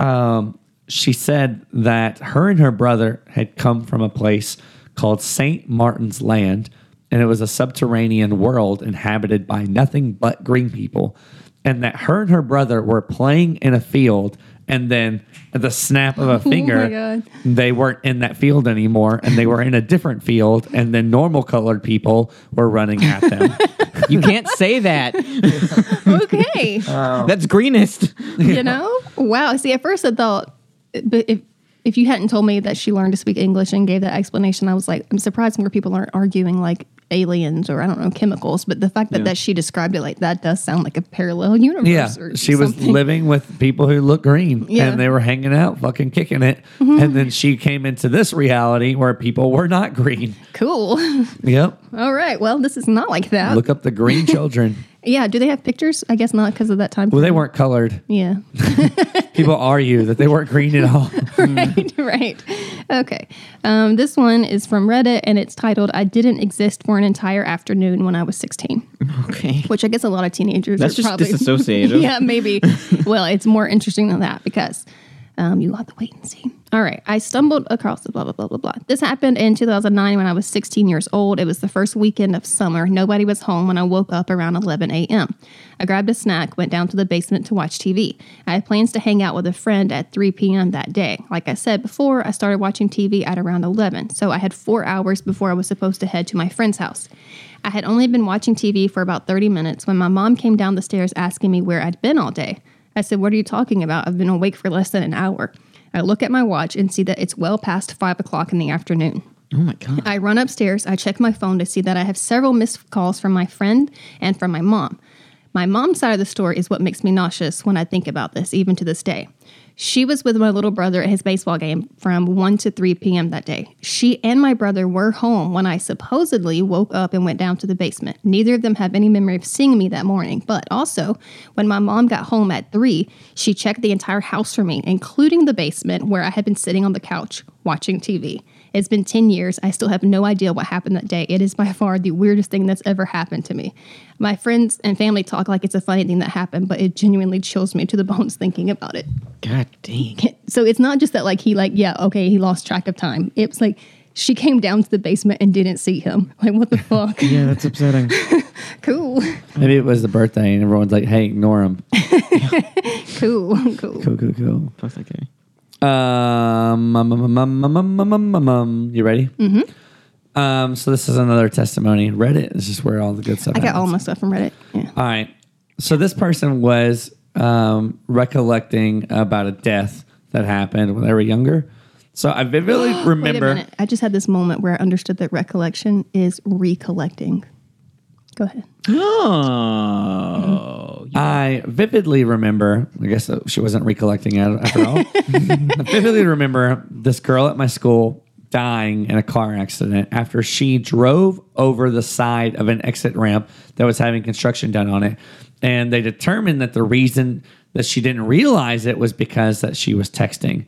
um, she said that her and her brother had come from a place called St. Martin's Land, and it was a subterranean world inhabited by nothing but green people. And that her and her brother were playing in a field, and then at the snap of a oh finger, God. they weren't in that field anymore, and they were in a different field, and then normal colored people were running at them. You can't say that. Okay. That's greenest. you know? Wow. See, at first I thought, but if if you hadn't told me that she learned to speak English and gave that explanation, I was like, I'm surprised more people aren't arguing like aliens or I don't know chemicals. But the fact that, Yeah. that she described it like that does sound like a parallel universe. Yeah, she was living with people who look green, Yeah. Mm-hmm. and they were hanging out, fucking kicking it. And then she came into this reality where people were not green. cool. Yep. All right. Well, this is not like that. Look up the green children. yeah. Do they have pictures? I guess not because of that time. Well, they weren't colored. Yeah. People argue that they weren't green at all. right, right. Okay. Um, this one is from Reddit and it's titled I Didn't Exist for an Entire Afternoon When I Was 16, Okay. which I guess a lot of teenagers That's are just probably. disassociative. yeah, maybe. well, it's more interesting than that because um, you have to wait and see. All right. I stumbled across the blah, blah, blah, blah, blah. This happened in 2009 when I was 16 years old. It was the first weekend of summer. Nobody was home when I woke up around 11 a.m. I grabbed a snack, went down to the basement to watch TV. I had plans to hang out with a friend at 3 p.m. that day. Like I said before, I started watching TV at around 11, so I had four hours before I was supposed to head to my friend's house. I had only been watching TV for about 30 minutes when my mom came down the stairs asking me where I'd been all day. I said, What are you talking about? I've been awake for less than an hour. I look at my watch and see that it's well past five o'clock in the afternoon. Oh my god. I run upstairs. I check my phone to see that I have several missed calls from my friend and from my mom. My mom's side of the story is what makes me nauseous when I think about this, even to this day. She was with my little brother at his baseball game from 1 to 3 p.m. that day. She and my brother were home when I supposedly woke up and went down to the basement. Neither of them have any memory of seeing me that morning, but also, when my mom got home at 3, she checked the entire house for me, including the basement where I had been sitting on the couch watching TV. It's been 10 years. I still have no idea what happened that day. It is by far the weirdest thing that's ever happened to me. My friends and family talk like it's a funny thing that happened, but it genuinely chills me to the bones thinking about it. God dang. So it's not just that, like, he, like, yeah, okay, he lost track of time. It's like she came down to the basement and didn't see him. Like, what the fuck? Yeah, that's upsetting. cool. Maybe it was the birthday and everyone's like, hey, ignore him. Cool. Cool. Cool, cool, cool. Fuck that guy. Um, um, um, um, you ready? Mm-hmm. Um, so this is another testimony. Reddit is just where all the good stuff. I got all my stuff from Reddit. Yeah. All right. So this person was um, recollecting about a death that happened when they were younger. So I vividly remember. Wait a minute. I just had this moment where I understood that recollection is recollecting. Go ahead. Oh. I vividly remember. I guess she wasn't recollecting it after all. I vividly remember this girl at my school dying in a car accident after she drove over the side of an exit ramp that was having construction done on it, and they determined that the reason that she didn't realize it was because that she was texting.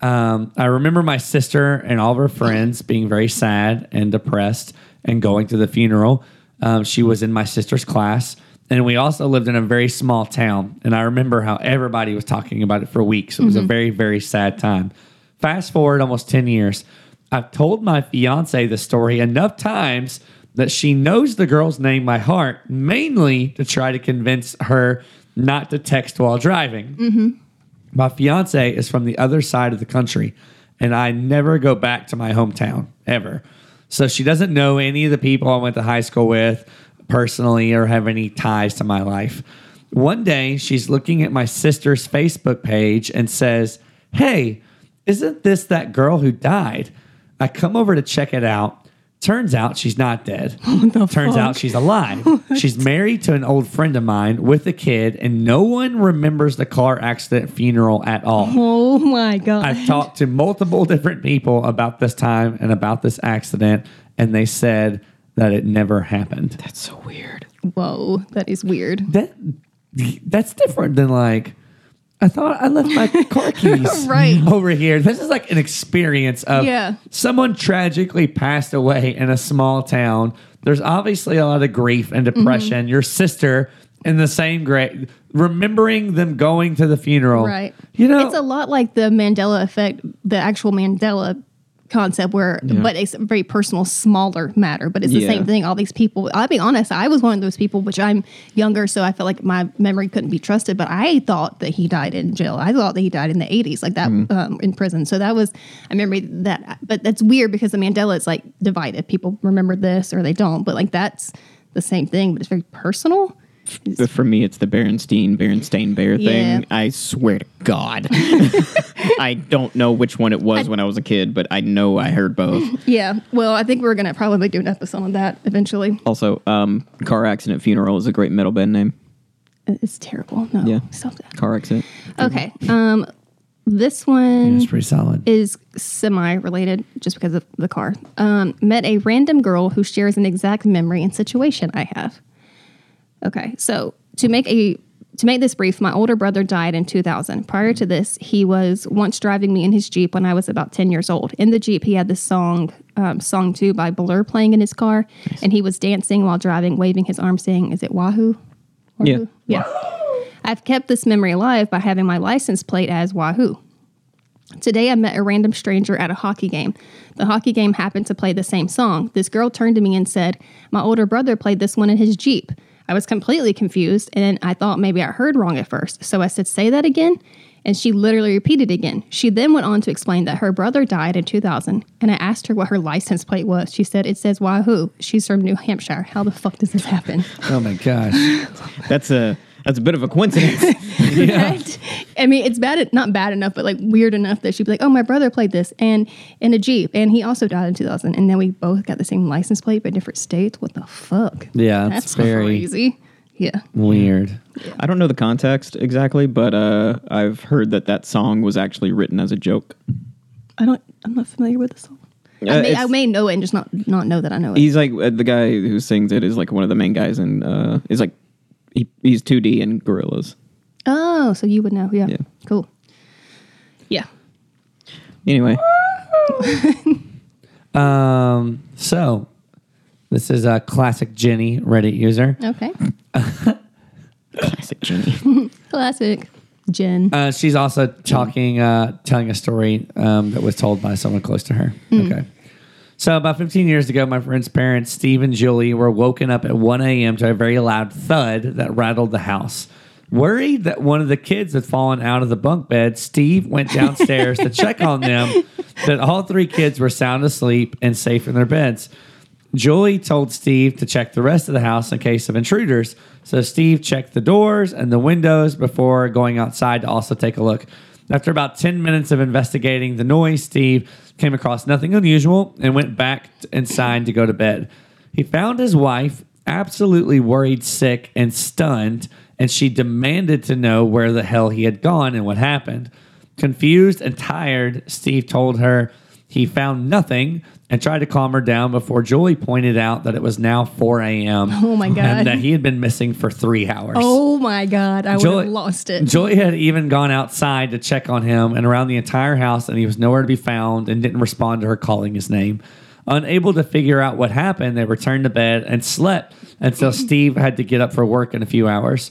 Um, I remember my sister and all of her friends being very sad and depressed and going to the funeral. Um, she was in my sister's class, and we also lived in a very small town. And I remember how everybody was talking about it for weeks. It was a very, very sad time. Fast forward almost 10 years, I've told my fiance the story enough times that she knows the girl's name by heart, mainly to try to convince her not to text while driving. My fiance is from the other side of the country, and I never go back to my hometown ever. So she doesn't know any of the people I went to high school with personally or have any ties to my life. One day, she's looking at my sister's Facebook page and says, Hey, isn't this that girl who died? I come over to check it out. Turns out she's not dead. Turns out she's alive. She's married to an old friend of mine with a kid, and no one remembers the car accident funeral at all. Oh my god. I've talked to multiple different people about this time and about this accident, and they said that it never happened. That's so weird. Whoa, that is weird. That that's different than like I thought I left my car keys Right. over here. This is like an experience of Yeah. someone tragically passed away in a small town. There's obviously a lot of grief and depression. Mm-hmm. Your sister in the same grade, remembering them going to the funeral. Right. You know, it's a lot like the Mandela effect, the actual Mandela concept where but it's a very personal smaller matter but it's the Yeah. same thing. All these people i'll be honest i was one of those people which i'm younger so i felt like my memory couldn't be trusted but i thought that he died in jail. I thought that he died in the 80s like that um, in prison. So that was i remember that but that's weird because the mandela is like divided. People remember this or they don't but like that's the same thing but it's very personal for me, it's the Berenstein, Berenstain Bear thing. Yeah. I swear to God. I don't know which one it was when I was a kid, but I know I heard both. yeah well i think we're gonna probably do an episode on that eventually Also, um, car accident funeral is a great metal band name. it's terrible no Yeah. stop that Car accident. Okay. Um, this one it's pretty solid. is semi related just because of the car. Um, met a random girl who shares an exact memory and situation I have. Okay, so to make a to make this brief, my older brother died in 2000. Prior to this, he was once driving me in his Jeep when I was about 10 years old. In the Jeep, he had this song, um, Song 2 by Blur playing in his car, and he was dancing while driving, waving his arm, saying, Is it Wahoo? Yeah. Yeah. I've kept this memory alive by having my license plate as Wahoo. Today, I met a random stranger at a hockey game. The hockey game happened to play the same song. This girl turned to me and said, My older brother played this one in his Jeep. I was completely confused and I thought maybe I heard wrong at first. So I said, Say that again. And she literally repeated again. She then went on to explain that her brother died in 2000. And I asked her what her license plate was. She said, It says Wahoo. She's from New Hampshire. How the fuck does this happen? Oh my gosh. That's a that's a bit of a coincidence. Right? I mean, it's bad, not bad enough, but like weird enough that she'd be like, "Oh, my brother played this and in a Jeep, and he also died in 2000." And then we both got the same license plate but different states. What the fuck? Yeah, That's it's very crazy. Yeah. weird. I don't know the context exactly, but uh, I've heard that that song was actually written as a joke. I don't. I'm not familiar with the song. Uh, I, may, I may know it and just not not know that I know it. He's like uh, the guy who sings it is like one of the main guys, and uh, is like he, he's 2D in Gorillaz. Oh, so you would know? Yeah. Yeah. Cool. Yeah. Anyway, Um, so this is a classic Jenny Reddit user. Okay. classic Jenny. Classic. Jen. Uh, she's also talking, uh, telling a story um, that was told by someone close to her. Okay. So about 15 years ago, my friend's parents, Steve and Julie, were woken up at 1 a.m. to a very loud thud that rattled the house. Worried that one of the kids had fallen out of the bunk bed, Steve went downstairs to check on them that all three kids were sound asleep and safe in their beds. Julie told Steve to check the rest of the house in case of intruders. So Steve checked the doors and the windows before going outside to also take a look. After about 10 minutes of investigating the noise, Steve came across nothing unusual and went back inside to go to bed. He found his wife absolutely worried, sick, and stunned, and she demanded to know where the hell he had gone and what happened. Confused and tired, Steve told her he found nothing and tried to calm her down before Julie pointed out that it was now 4 a.m. Oh my God. And that he had been missing for three hours. oh my God. I would Julie- have lost it. Julie had even gone outside to check on him and around the entire house, and he was nowhere to be found and didn't respond to her calling his name. Unable to figure out what happened, they returned to bed and slept until Steve had to get up for work in a few hours.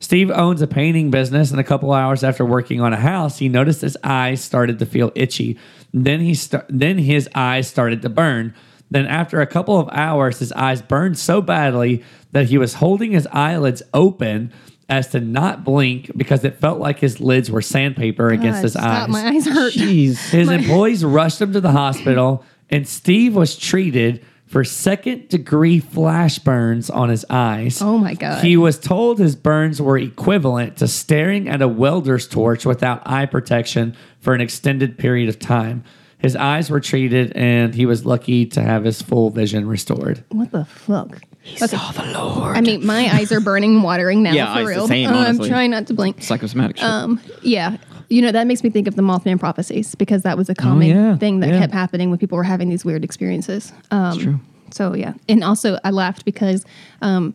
Steve owns a painting business, and a couple hours after working on a house, he noticed his eyes started to feel itchy. Then he sta- then his eyes started to burn. Then after a couple of hours, his eyes burned so badly that he was holding his eyelids open as to not blink because it felt like his lids were sandpaper against God, his stop. eyes. My eyes hurt. Jeez. His employees rushed him to the hospital, and Steve was treated for second degree flash burns on his eyes. Oh my God. He was told his burns were equivalent to staring at a welder's torch without eye protection for an extended period of time. His eyes were treated, and he was lucky to have his full vision restored. What the fuck? He saw the Lord. I mean, my eyes are burning and watering now Yeah, for eyes the real. same, Uh, I'm trying not to blink. Psychosomatic shit. Um, yeah. You know, that makes me think of the Mothman prophecies because that was a common yeah, thing that yeah. kept happening when people were having these weird experiences. Um, true. So, yeah. And also, I laughed because um,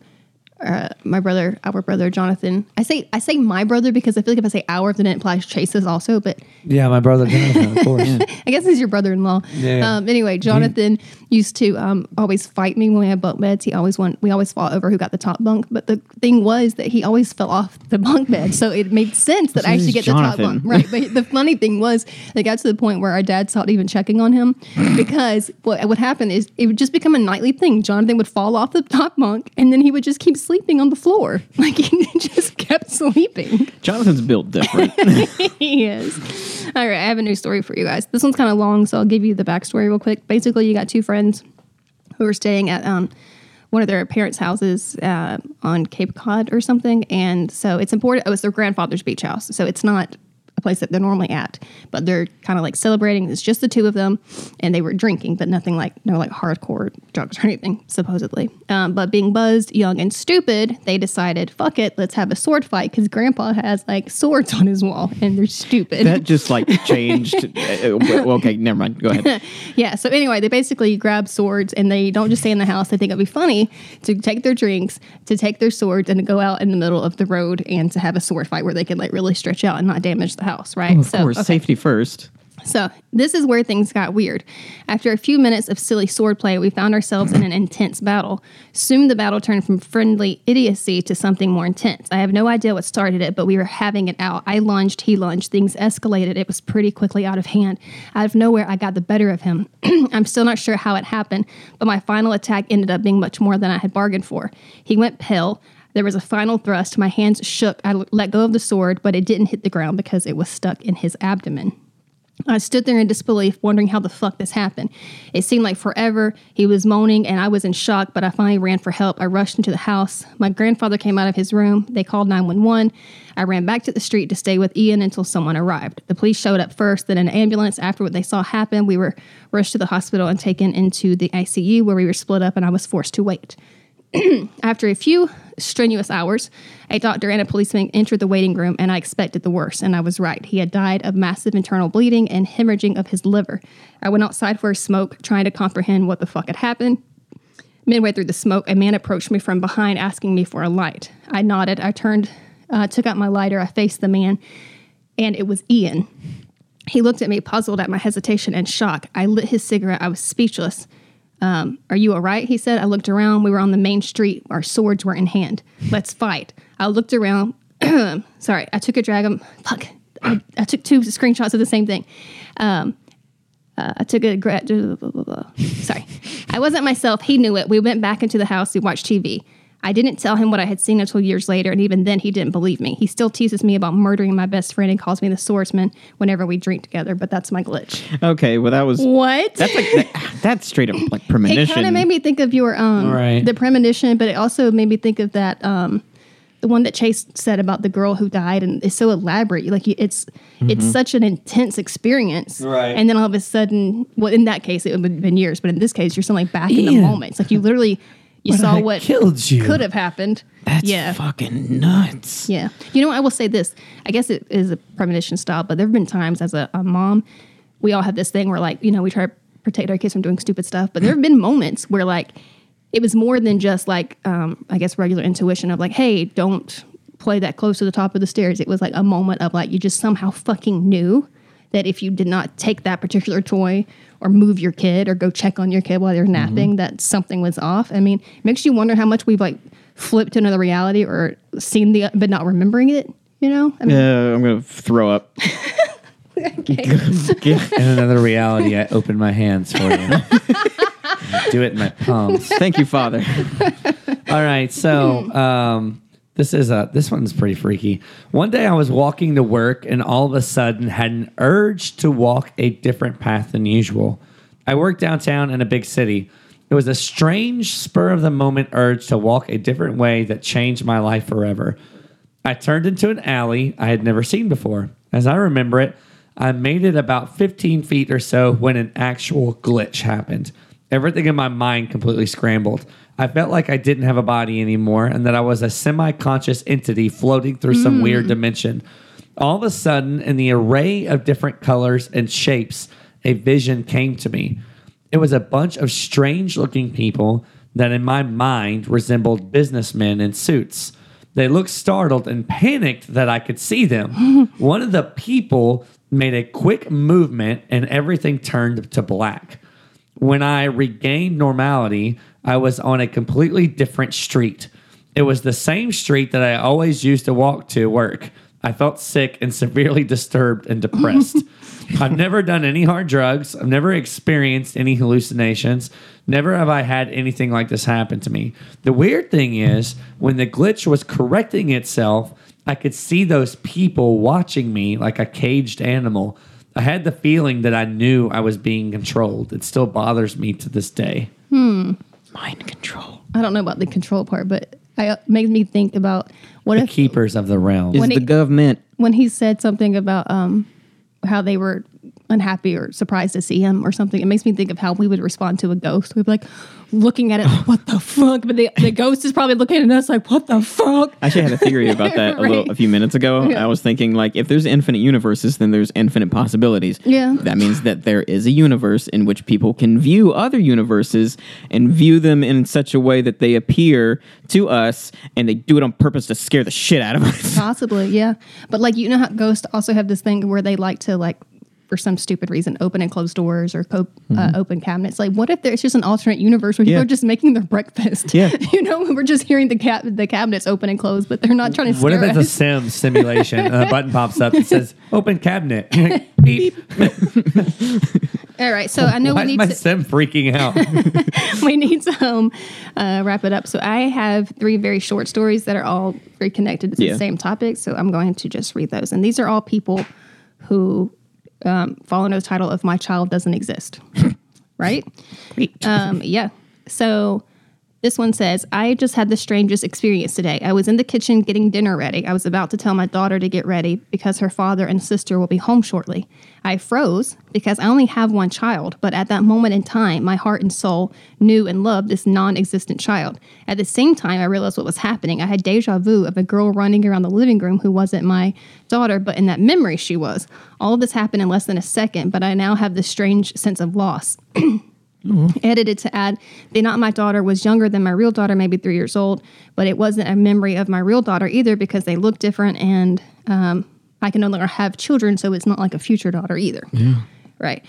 uh, my brother, our brother Jonathan, I say I say my brother because I feel like if I say our, then it implies Chase's also, but Yeah, my brother Jonathan, of course. I guess he's your brother-in-law. Yeah. Um, anyway, Jonathan used to um, always fight me when we had bunk beds. He always won. We always fought over who got the top bunk. But the thing was that he always fell off the bunk bed, so it made sense that I is get the top bunk. Right. But the funny thing was, it got to the point where our dad stopped even checking on him because what would happen is it would just become a nightly thing. Jonathan would fall off the top bunk, and then he would just keep sleeping on the floor. Like he just kept sleeping. Jonathan's built different. he is. All right, I have a new story for you guys. This one's kind of long, so I'll give you the backstory real quick. Basically, you got two friends who were staying at um, one of their parents' houses uh, on Cape Cod or something, and so it's important. Oh, it's their grandfather's beach house, so it's not a place that they're normally at, but they're kind of like celebrating. It's just the two of them, and they were drinking, but nothing like no like hardcore drugs or anything, supposedly. Um, but being buzzed, young, and stupid, they decided, fuck it, let's have a sword fight because Grandpa has like swords on his wall, and they're stupid. that just like changed. uh, okay, never mind. Go ahead. Yeah. So anyway, they basically grab swords and they don't just stay in the house. They think it'd be funny to take their drinks, to take their swords, and to go out in the middle of the road and to have a sword fight where they can like really stretch out and not damage the house. Right. Oh, of so, course, okay. safety first. So, this is where things got weird. After a few minutes of silly swordplay, we found ourselves in an intense battle. Soon the battle turned from friendly idiocy to something more intense. I have no idea what started it, but we were having it out. I lunged, he lunged, things escalated. It was pretty quickly out of hand. Out of nowhere, I got the better of him. I'm still not sure how it happened, but my final attack ended up being much more than I had bargained for. He went pale. There was a final thrust. My hands shook. I let go of the sword, but it didn't hit the ground because it was stuck in his abdomen. I stood there in disbelief, wondering how the fuck this happened. It seemed like forever. He was moaning, and I was in shock, but I finally ran for help. I rushed into the house. My grandfather came out of his room. They called 911. I ran back to the street to stay with Ian until someone arrived. The police showed up first, then an ambulance. After what they saw happen, we were rushed to the hospital and taken into the ICU where we were split up, and I was forced to wait. After a few strenuous hours, a doctor and a policeman entered the waiting room, and I expected the worst, and I was right. He had died of massive internal bleeding and hemorrhaging of his liver. I went outside for a smoke, trying to comprehend what the fuck had happened. Midway through the smoke, a man approached me from behind, asking me for a light. I nodded. I turned, uh, took out my lighter. I faced the man, and it was Ian. He looked at me, puzzled at my hesitation and shock. I lit his cigarette. I was speechless. Um, are you all right? He said. I looked around. We were on the main street. Our swords were in hand. Let's fight. I looked around. Sorry, I took a drag. of- Fuck. I, I took two screenshots of the same thing. Um, uh, I took a gra-. Sorry. I wasn't myself. He knew it. We went back into the house. We watched TV. I didn't tell him what I had seen until years later, and even then, he didn't believe me. He still teases me about murdering my best friend and calls me the swordsman whenever we drink together, but that's my glitch. Okay, well that was What? that's like that, that's straight up like premonition. it kind of made me think of your um Right. the premonition, but it also made me think of that um the one that Chase said about the girl who died, and it's so elaborate. Like you- it's it's such an intense experience, Right. And then all of a sudden, well, in that case, it would have been years, but in this case, you're suddenly back in the Ian. moment. It's like you literally you But saw what killed you. could have happened. that's yeah. fucking nuts. Yeah. You know, what I will say this. I guess it is a premonition style, but there have been times as a, a mom, we all have this thing where, like, you know, we try to protect our kids from doing stupid stuff, but there have been moments where, like, it was more than just like, um, I guess, regular intuition of like, hey, don't play that close to the top of the stairs. It was like a moment of like, you just somehow fucking knew that if you did not take that particular toy or move your kid or go check on your kid while they're napping, that something was off. I mean, it makes you wonder how much we've like flipped to another reality or seen the but not remembering it. You know, I mean, Yeah, I'm gonna throw up. In another reality, I open my hands for you. Do it in my palms. Thank you, Father. All right, so um, this is a this one's pretty freaky. One day I was walking to work and all of a sudden had an urge to walk a different path than usual. I work downtown in a big city. It was a strange spur of the moment urge to walk a different way that changed my life forever. I turned into an alley I had never seen before. As I remember it, I made it about 15 feet or so when an actual glitch happened. Everything in my mind completely scrambled. I felt like I didn't have a body anymore and that I was a semi conscious entity floating through some mm. weird dimension. All of a sudden, in the array of different colors and shapes, a vision came to me. It was a bunch of strange looking people that, in my mind, resembled businessmen in suits. They looked startled and panicked that I could see them. One of the people made a quick movement and everything turned to black. When I regained normality, I was on a completely different street. It was the same street that I always used to walk to work. I felt sick and severely disturbed and depressed. I've never done any hard drugs. I've never experienced any hallucinations. Never have I had anything like this happen to me. The weird thing is, when the glitch was correcting itself, I could see those people watching me like a caged animal. I had the feeling that I knew I was being controlled. It still bothers me to this day. Hmm. Mind control. I don't know about the control part, but I, it makes me think about what The if keepers of the realm. Is When the it- government when he said something about um how they were unhappy or surprised to see him or something. It makes me think of how we would respond to a ghost. We'd be like looking at it, like, what the fuck? But the, the ghost is probably looking at us like, what the fuck? I actually had a theory about that a little a few minutes ago. I was thinking like if there's infinite universes, then there's infinite possibilities. Yeah. That means that there is a universe in which people can view other universes and view them in such a way that they appear to us and they do it on purpose to scare the shit out of us. Possibly, yeah. But like you know how ghosts also have this thing where they like to like for some stupid reason open and close doors or co- uh, open cabinets. Like, what if there's just an alternate universe where people Yeah. are just making their breakfast? Yeah. you know, we're just hearing the the cabinets open and close, but they're not trying to What if it's a us. sim simulation and a button pops up that says open cabinet? Beep. All right, so I know Why we is need my to, sim freaking out? we need to um, uh, wrap it up. So I have three very short stories that are all very connected to Yeah. the same topic. So I'm going to just read those, and these are all people who um, fall under the title of "My Child Doesn't Exist." right? Um, yeah. So this one says, I just had the strangest experience today. I was in the kitchen getting dinner ready. I was about to tell my daughter to get ready because her father and sister will be home shortly. I froze because I only have one child, but at that moment in time, my heart and soul knew and loved this non existent child. At the same time, I realized what was happening. I had deja vu of a girl running around the living room who wasn't my daughter, but in that memory, she was. All of this happened in less than a second, but I now have this strange sense of loss edited to add the not my daughter was younger than my real daughter maybe three years old but it wasn't a memory of my real daughter either because they look different and um, i can no longer have children so it's not like a future daughter either. Yeah. right.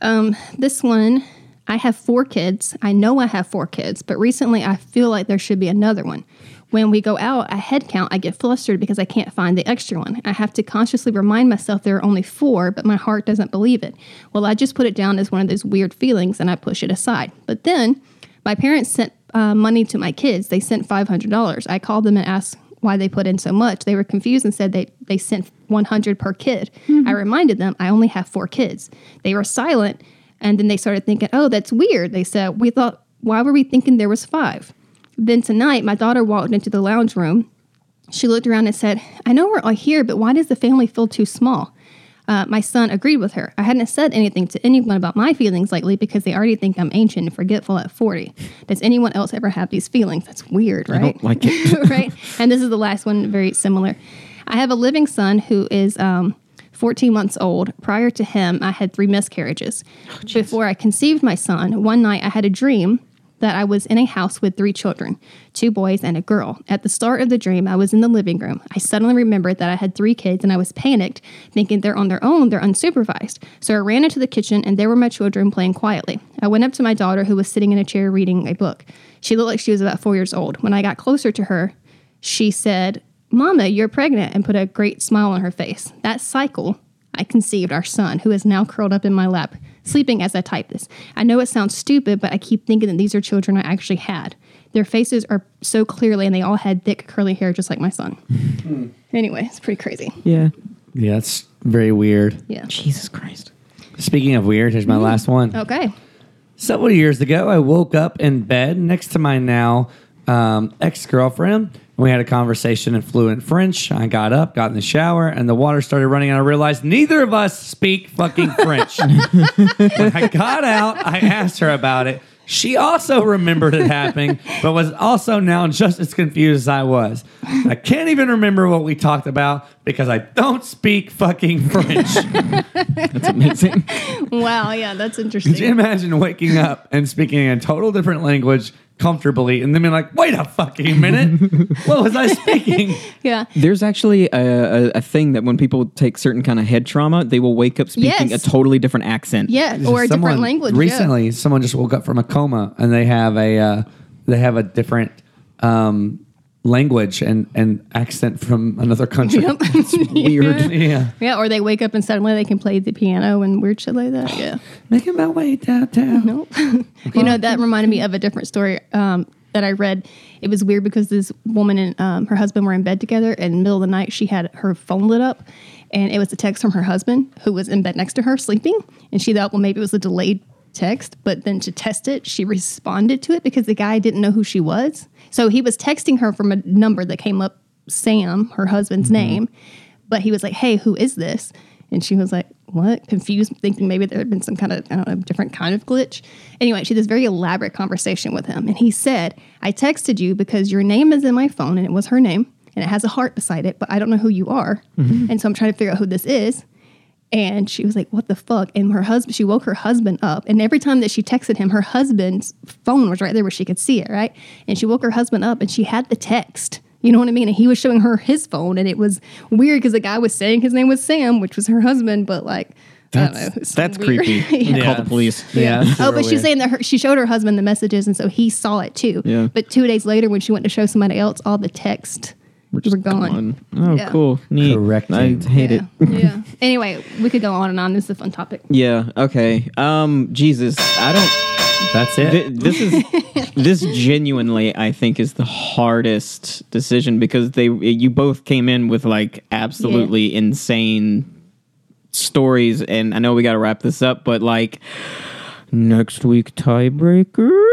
Um, this one i have four kids. I know i have four kids but recently i feel like there should be another one when we go out at head count, I get flustered because I can't find the extra one. I have to consciously remind myself there are only four, but my heart doesn't believe it. Well, I just put it down as one of those weird feelings and I push it aside. But then my parents sent uh, money to my kids. They sent $500. I called them and asked why they put in so much. They were confused and said they, they sent 100 per kid. I reminded them I only have four kids. They were silent and then they started thinking, oh, that's weird. They said, we thought, why were we thinking there was five? Then tonight, my daughter walked into the lounge room. She looked around and said, I know we're all here, but why does the family feel too small? Uh, my son agreed with her. I hadn't said anything to anyone about my feelings lately because they already think I'm ancient and forgetful at 40. Does anyone else ever have these feelings? That's weird, right? I don't like it. right? And this is the last one, very similar. I have a living son who is um, 14 months old. Prior to him, I had three miscarriages. Before I conceived my son, one night I had a dream that I was in a house with three children, two boys and a girl. At the start of the dream, I was in the living room. I suddenly remembered that I had three kids and I was panicked, thinking they're on their own, they're unsupervised. So I ran into the kitchen and there were my children playing quietly. I went up to my daughter who was sitting in a chair reading a book. She looked like she was about four years old. When I got closer to her, she said, Mama, you're pregnant, and put a great smile on her face. That cycle, I conceived our son, who is now curled up in my lap, sleeping as I type this. I know it sounds stupid, but I keep thinking that these are children I actually had. Their faces are so clearly, and they all had thick, curly hair, just like my son. anyway, it's pretty crazy. Yeah. yeah, it's very weird. Yeah. Jesus Christ. Speaking of weird, here's my last one. Okay. Several years ago, I woke up in bed next to my now um, ex girlfriend. We had a conversation in fluent French. I got up, got in the shower, and the water started running. And I realized neither of us speak fucking French. when I got out, I asked her about it. She also remembered it happening, but was also now just as confused as I was. I can't even remember what we talked about because I don't speak fucking French. That's amazing. Wow. Yeah, that's interesting. Could you imagine waking up and speaking a total different language comfortably and then being like, wait a fucking minute, what was I speaking? Yeah. There's actually a, a, a thing that when people take certain kind of head trauma, they will wake up speaking Yes. a totally different accent. Yeah. Or a different Someone- language. yeah. Recently, someone just woke up from a coma and they have a uh, they have a different um, language and, and accent from another country. Yep. Weird. yeah, Yeah, or they wake up and suddenly they can play the piano and weird shit like that. Yeah. making my way downtown. Nope. you know, that reminded me of a different story um, that I read. It was weird because this woman and um, her husband were in bed together, and in the middle of the night, she had her phone lit up, and it was a text from her husband who was in bed next to her sleeping. And she thought, well, maybe it was a delayed text, but then to test it, she responded to it because the guy didn't know who she was. So he was texting her from a number that came up Sam, her husband's mm-hmm. name, but he was like, hey, who is this? And she was like, what? Confused, thinking maybe there had been some kind of, I don't know, different kind of glitch. Anyway, she had this very elaborate conversation with him. And he said, I texted you because your name is in my phone and it was her name and it has a heart beside it, but I don't know who you are. Mm-hmm. And so I'm trying to figure out who this is. And she was like, What the fuck? And her husband, she woke her husband up. And every time that she texted him, her husband's phone was right there where she could see it, right? And she woke her husband up and she had the text. You know what I mean? And he was showing her his phone. And it was weird because the guy was saying his name was Sam, which was her husband, but like, That's, know, that's weird- creepy. Yeah. Call the police. Yeah. Oh, but she's saying that her, she showed her husband the messages, and so he saw it too. Yeah. But two days later, when she went to show somebody else, all the text were, Just gone. Oh, Yeah. cool. Neat. Correct. I hate yeah. it. yeah. Anyway, we could go on and on. This is a fun topic. Yeah. Okay. Um. Jesus. I don't. That's it. Th- this is this genuinely I think is the hardest decision because they you both came in with like absolutely insane stories and I know we got to wrap this up but like next week tiebreaker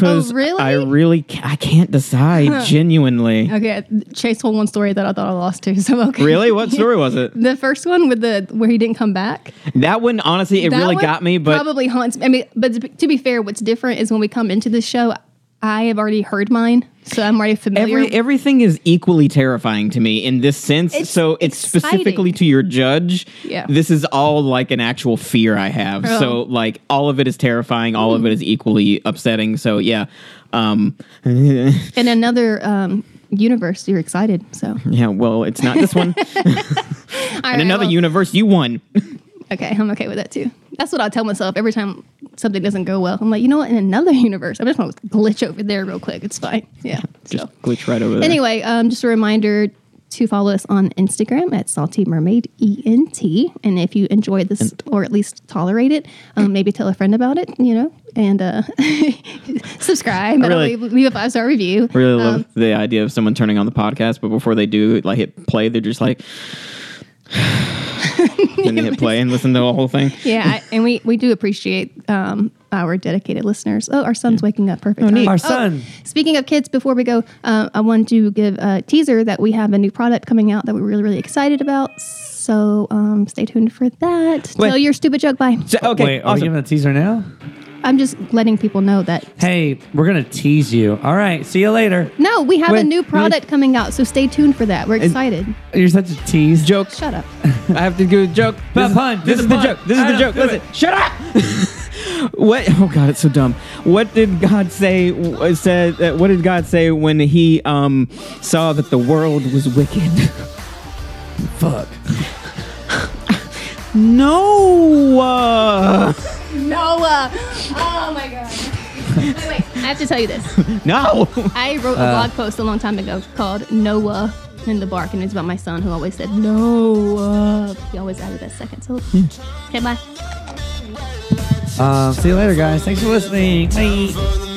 cuz Oh, really? I really ca- I can't decide genuinely. Okay, Chase told one story that I thought I lost too. So okay. Really? What story was it? The first one with the where he didn't come back. That one honestly it That really got me but probably haunts. I mean, but to be- to be fair, what's different is when we come into this show, I have already heard mine, so I'm already familiar. Every everything is equally terrifying to me in this sense. It's so it's exciting. specifically to your judge. Yeah. This is all like an actual fear I have. Oh. So like all of it is terrifying. All of it is equally upsetting. So yeah. Um in another um, universe, you're excited. So yeah, well, it's not this one. In right, another well, universe, you won. Okay, I'm okay with that too. That's what I tell myself every time something doesn't go well. I'm like, you know what? In another universe, I'm just gonna glitch over there real quick. It's fine. Yeah. Just so glitch right over there. anyway, um, just a reminder to follow us on Instagram at Salty Mermaid ENT. And if you enjoyed this or at least tolerate it, um, maybe tell a friend about it, you know, and uh, subscribe. and really- leave, leave a five star review. I really love Um, the idea of someone turning on the podcast, but before they do, like hit play, they're just like, then they hit play and listen to the whole thing. yeah, I, and we, we do appreciate um, our dedicated listeners. Oh, our son's waking up. Perfect. time. Our son. Speaking of kids, before we go, uh, I want to give a teaser that we have a new product coming out that we're really, really excited about. So um, stay tuned for that. Wait. Tell your stupid joke. Bye. So, okay, Wait, are we awesome. giving a teaser now? I'm just letting people know that. Hey, we're gonna tease you. All right, see you later. No, we have Wait, a new really? product coming out. So stay tuned for that. We're excited. You're such a tease. joke. Shut up. I have to do a joke. But This, pun. this Do is the the pun. joke. This is the joke. Listen. it. Shut up. what? Oh God, it's so dumb. What did God say? uh, Said uh, what did God say when He um saw that the world was wicked? Fuck. No. Uh, Noah. Oh my God. wait, wait. I have to tell you this. no. I wrote a blog post a long time ago called Noah in the Bark, and it's about my son who always said Noah. He always added that second syllable. Okay, bye. Um, see you later, guys. Thanks for listening. Bye.